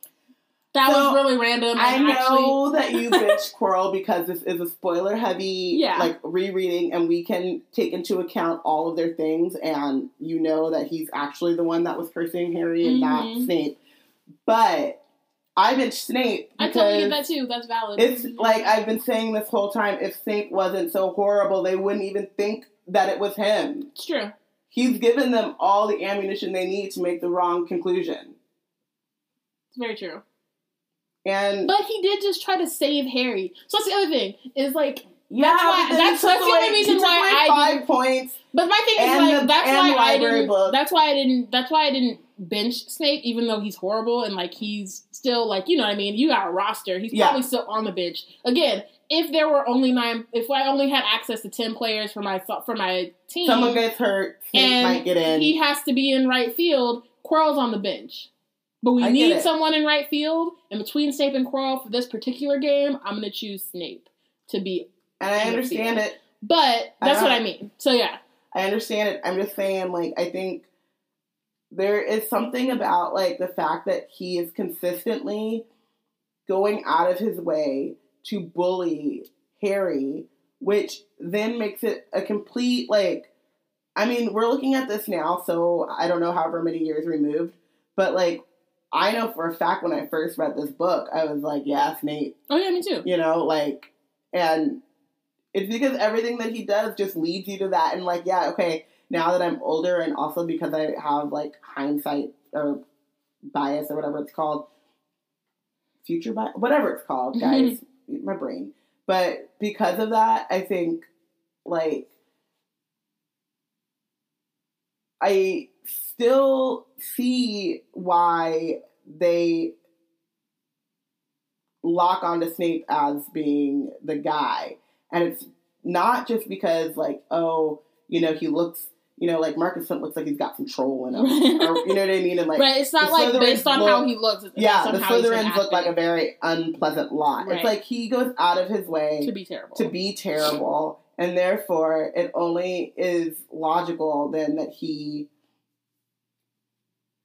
That So, was really random. I know that you bitch Quirrell because this is a spoiler heavy Yeah. like rereading and we can take into account all of their things and you know that he's actually the one that was cursing Harry and not Mhm. Snape. But I bitch Snape I because totally get that too. That's valid. it's like I've been saying this whole time if Snape wasn't so horrible they wouldn't even think that it was him. it's true. He's given them all the ammunition they need to make the wrong conclusion. It's very true. And But he did just try to save Harry. So that's the other thing. Is like, yeah, that's why- that's- that's the only reason why away I five didn't- points. but my thing is like the- that's why I didn't. book. That's why I didn't. That's why I didn't bench Snape, even though he's horrible and like he's still like you know what I mean. You got a roster. He's Yeah. probably still on the bench. Again, if there were only nine, if I only had access to ten players for my for my team, Someone gets hurt, Snape and might get in. he has to be in right field. Quirrell's on the bench. But we I need someone in right field, and between Snape and Quirrell for this particular game, I'm going to choose Snape to be. and I understand field. it. But I that's what I mean. So yeah, I understand it. I'm just saying, like, I think there is something about like the fact that he is consistently going out of his way to bully Harry, which then makes it a complete like I mean, we're looking at this now, so I don't know however many years removed, but like I know for a fact when I first read this book, I was like, yeah, Snape. Oh yeah, me too. You know, like and it's because everything that he does just leads you to that and like, yeah, okay, now that I'm older and also because I have like hindsight or bias or whatever it's called, future bias, whatever it's called, Mm-hmm. guys, my brain. But because of that, I think like I still see why they lock onto Snape as being the guy. And it's not just because like, oh, you know, he looks you know, like Marcus Flint looks like he's got some troll in him. or, you know what I mean? And like but it's not like Slytherins based on look- how he looks. It's yeah, the how he's been Slytherins look like a very unpleasant lot. Right. It's like he goes out of his way to be terrible. to be terrible, and therefore it only is logical then that he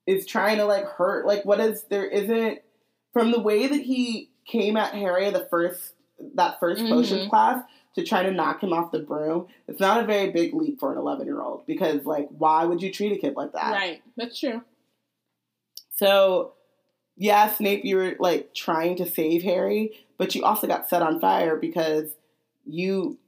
is trying to like hurt. Like, what is there? Isn't from the way that he came at Harry the first that 1st potions Mhm. class to try to knock him off the broom. It's not a very big leap for an eleven year old because like, why would you treat a kid like that? right, that's true. So, yeah, Snape, you were like trying to save Harry, but you also got set on fire because you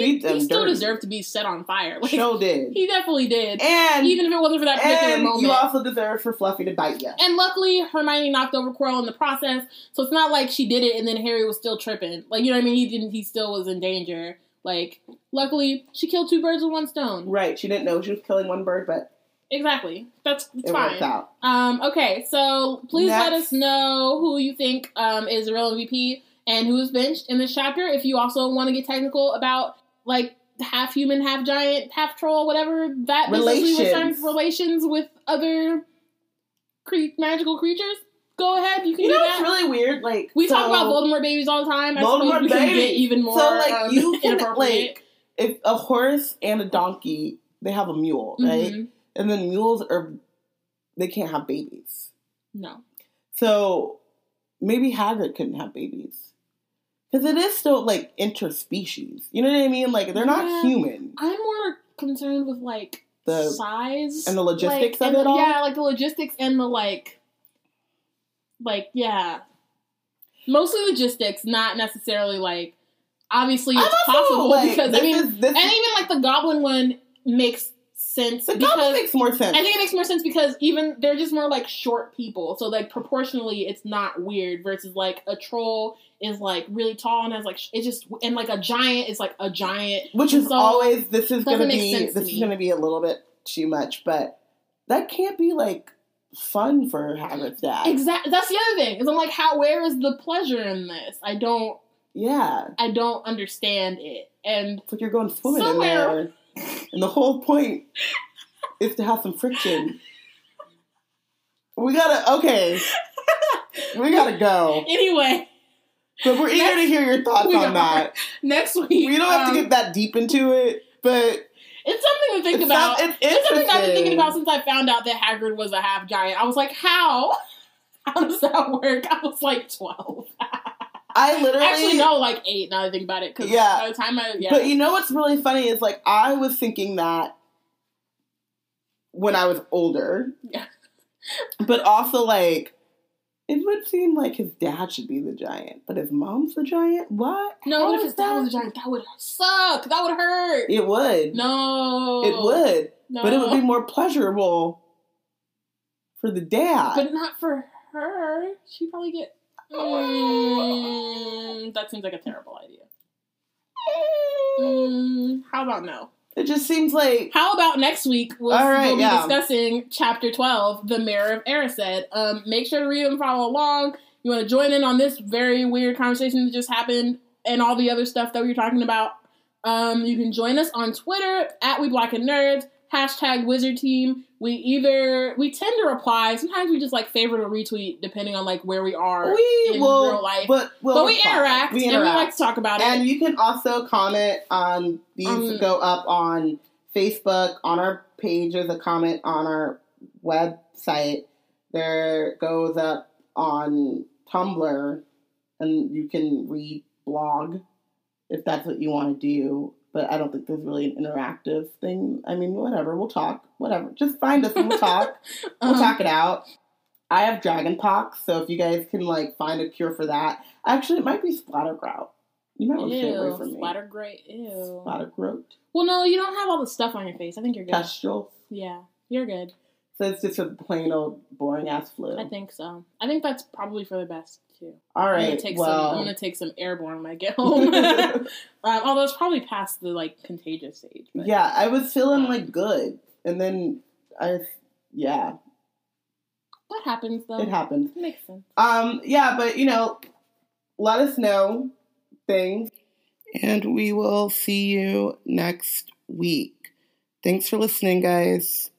He, them he still dirty. deserved to be set on fire. Like, Show did, he definitely did. and Even if it wasn't for that particular and moment. you also deserve for Fluffy to bite you. And luckily, Hermione knocked over Quirrell in the process, so it's not like she did it and then Harry was still tripping. Like you know what I mean? He didn't. He still was in danger. Like luckily, she killed two birds with one stone. Right? She didn't know she was killing one bird, but Exactly. That's it's it fine. worked out. Um. Okay. So please let us know who you think um is the real MVP and who is benched in this chapter. If you also want to get technical about like half human, half giant, half troll, whatever that business we were Relations. relations with other cre- magical creatures, go ahead. You can You do know, that. it's really weird. Like we so, talk about Voldemort babies all the time. I Voldemort we can get even more So, like, um, you can, like, If a horse and a donkey, they have a mule, right? Mhm. And then mules are they can't have babies. No. So maybe Hagrid couldn't have babies. Because it is still like interspecies. You know what I mean? Like they're not Yeah. human. I'm more concerned with like The size and the logistics like, of it all? Yeah, like the logistics and the like, like yeah, mostly logistics, not necessarily like. Obviously, it's possible like, because I mean, is- and even like the Goblin one makes sense the goblin makes more sense. I think it makes more sense because even they're just more like short people, so like proportionally, it's not weird. Versus like a troll is like really tall and has like it's just and like a giant is like a giant. Which is so- always this is gonna be to this is gonna be a little bit too much, but that can't be like fun for dad. Exactly. That's the other thing. Is I'm like, how? Where is the pleasure in this? I don't. Yeah. I don't understand it. And It's like you're going swimming Somewhere. in there. And the whole point is to have some friction. We gotta okay. We gotta go. anyway, But we're eager to hear your thoughts on are. that. next week We don't have um, to get that deep into it, but It's something to think it's, about. not, it's it's something I've been thinking about since I found out that Hagrid was a half giant. I was like, how? How does that work? I was like twelve. I literally Actually, no, like eight. Now that I think about it, because Yeah. by the time I yeah, But you know what's really funny is like I was thinking that when I was older. Yeah. But also like it would seem like his dad should be the giant, but his mom's the giant. What? no, but if his dad was a giant, that would suck. That would hurt. It would. No, It would. No. But it would be more pleasurable for the dad. But not for her. She'd probably get. Mm, that seems like a terrible idea. Mm, how about no? It just seems like How about next week we'll, right, we'll be yeah. discussing chapter 12, The Mirror of Erised. Um, make sure to read and follow along. You want to join in on this very weird conversation that just happened and all the other stuff that we were talking about. Um, you can join us on Twitter at We Black and Nerds, hashtag Wizard Team. We either we tend to reply. Sometimes we just like favorite or retweet depending on like where we are we in will, real life. but we'll but we interact, We and we like to talk about And it. And you can also comment on these Um, go up on Facebook, on our page, there's a comment on our website. There goes up on Tumblr, and you can read blog if that's what you want to do. But I don't think there's really an interactive thing. I mean, whatever, we'll talk. Whatever. Just find us and we'll talk. we'll Um, talk it out. I have dragon pox, so if you guys can like find a cure for that. Actually it might be spattergroit. You might want to stay away from me. splatter gray. Ew. Spattergroit. Well, no, you don't have all the stuff on your face. I think you're good. Pustules. Yeah, you're good. So it's just a plain old boring ass flu. I think so. I think that's probably for the best too. All I'm gonna right. take some. I'm gonna take some airborne when I get home. um, although it's probably past the like contagious stage. But. yeah, I was feeling like good, and then I, yeah, that happens though. it happened. Makes sense. Um, yeah, but you know, let us know things, and we will see you next week. Thanks for listening, guys.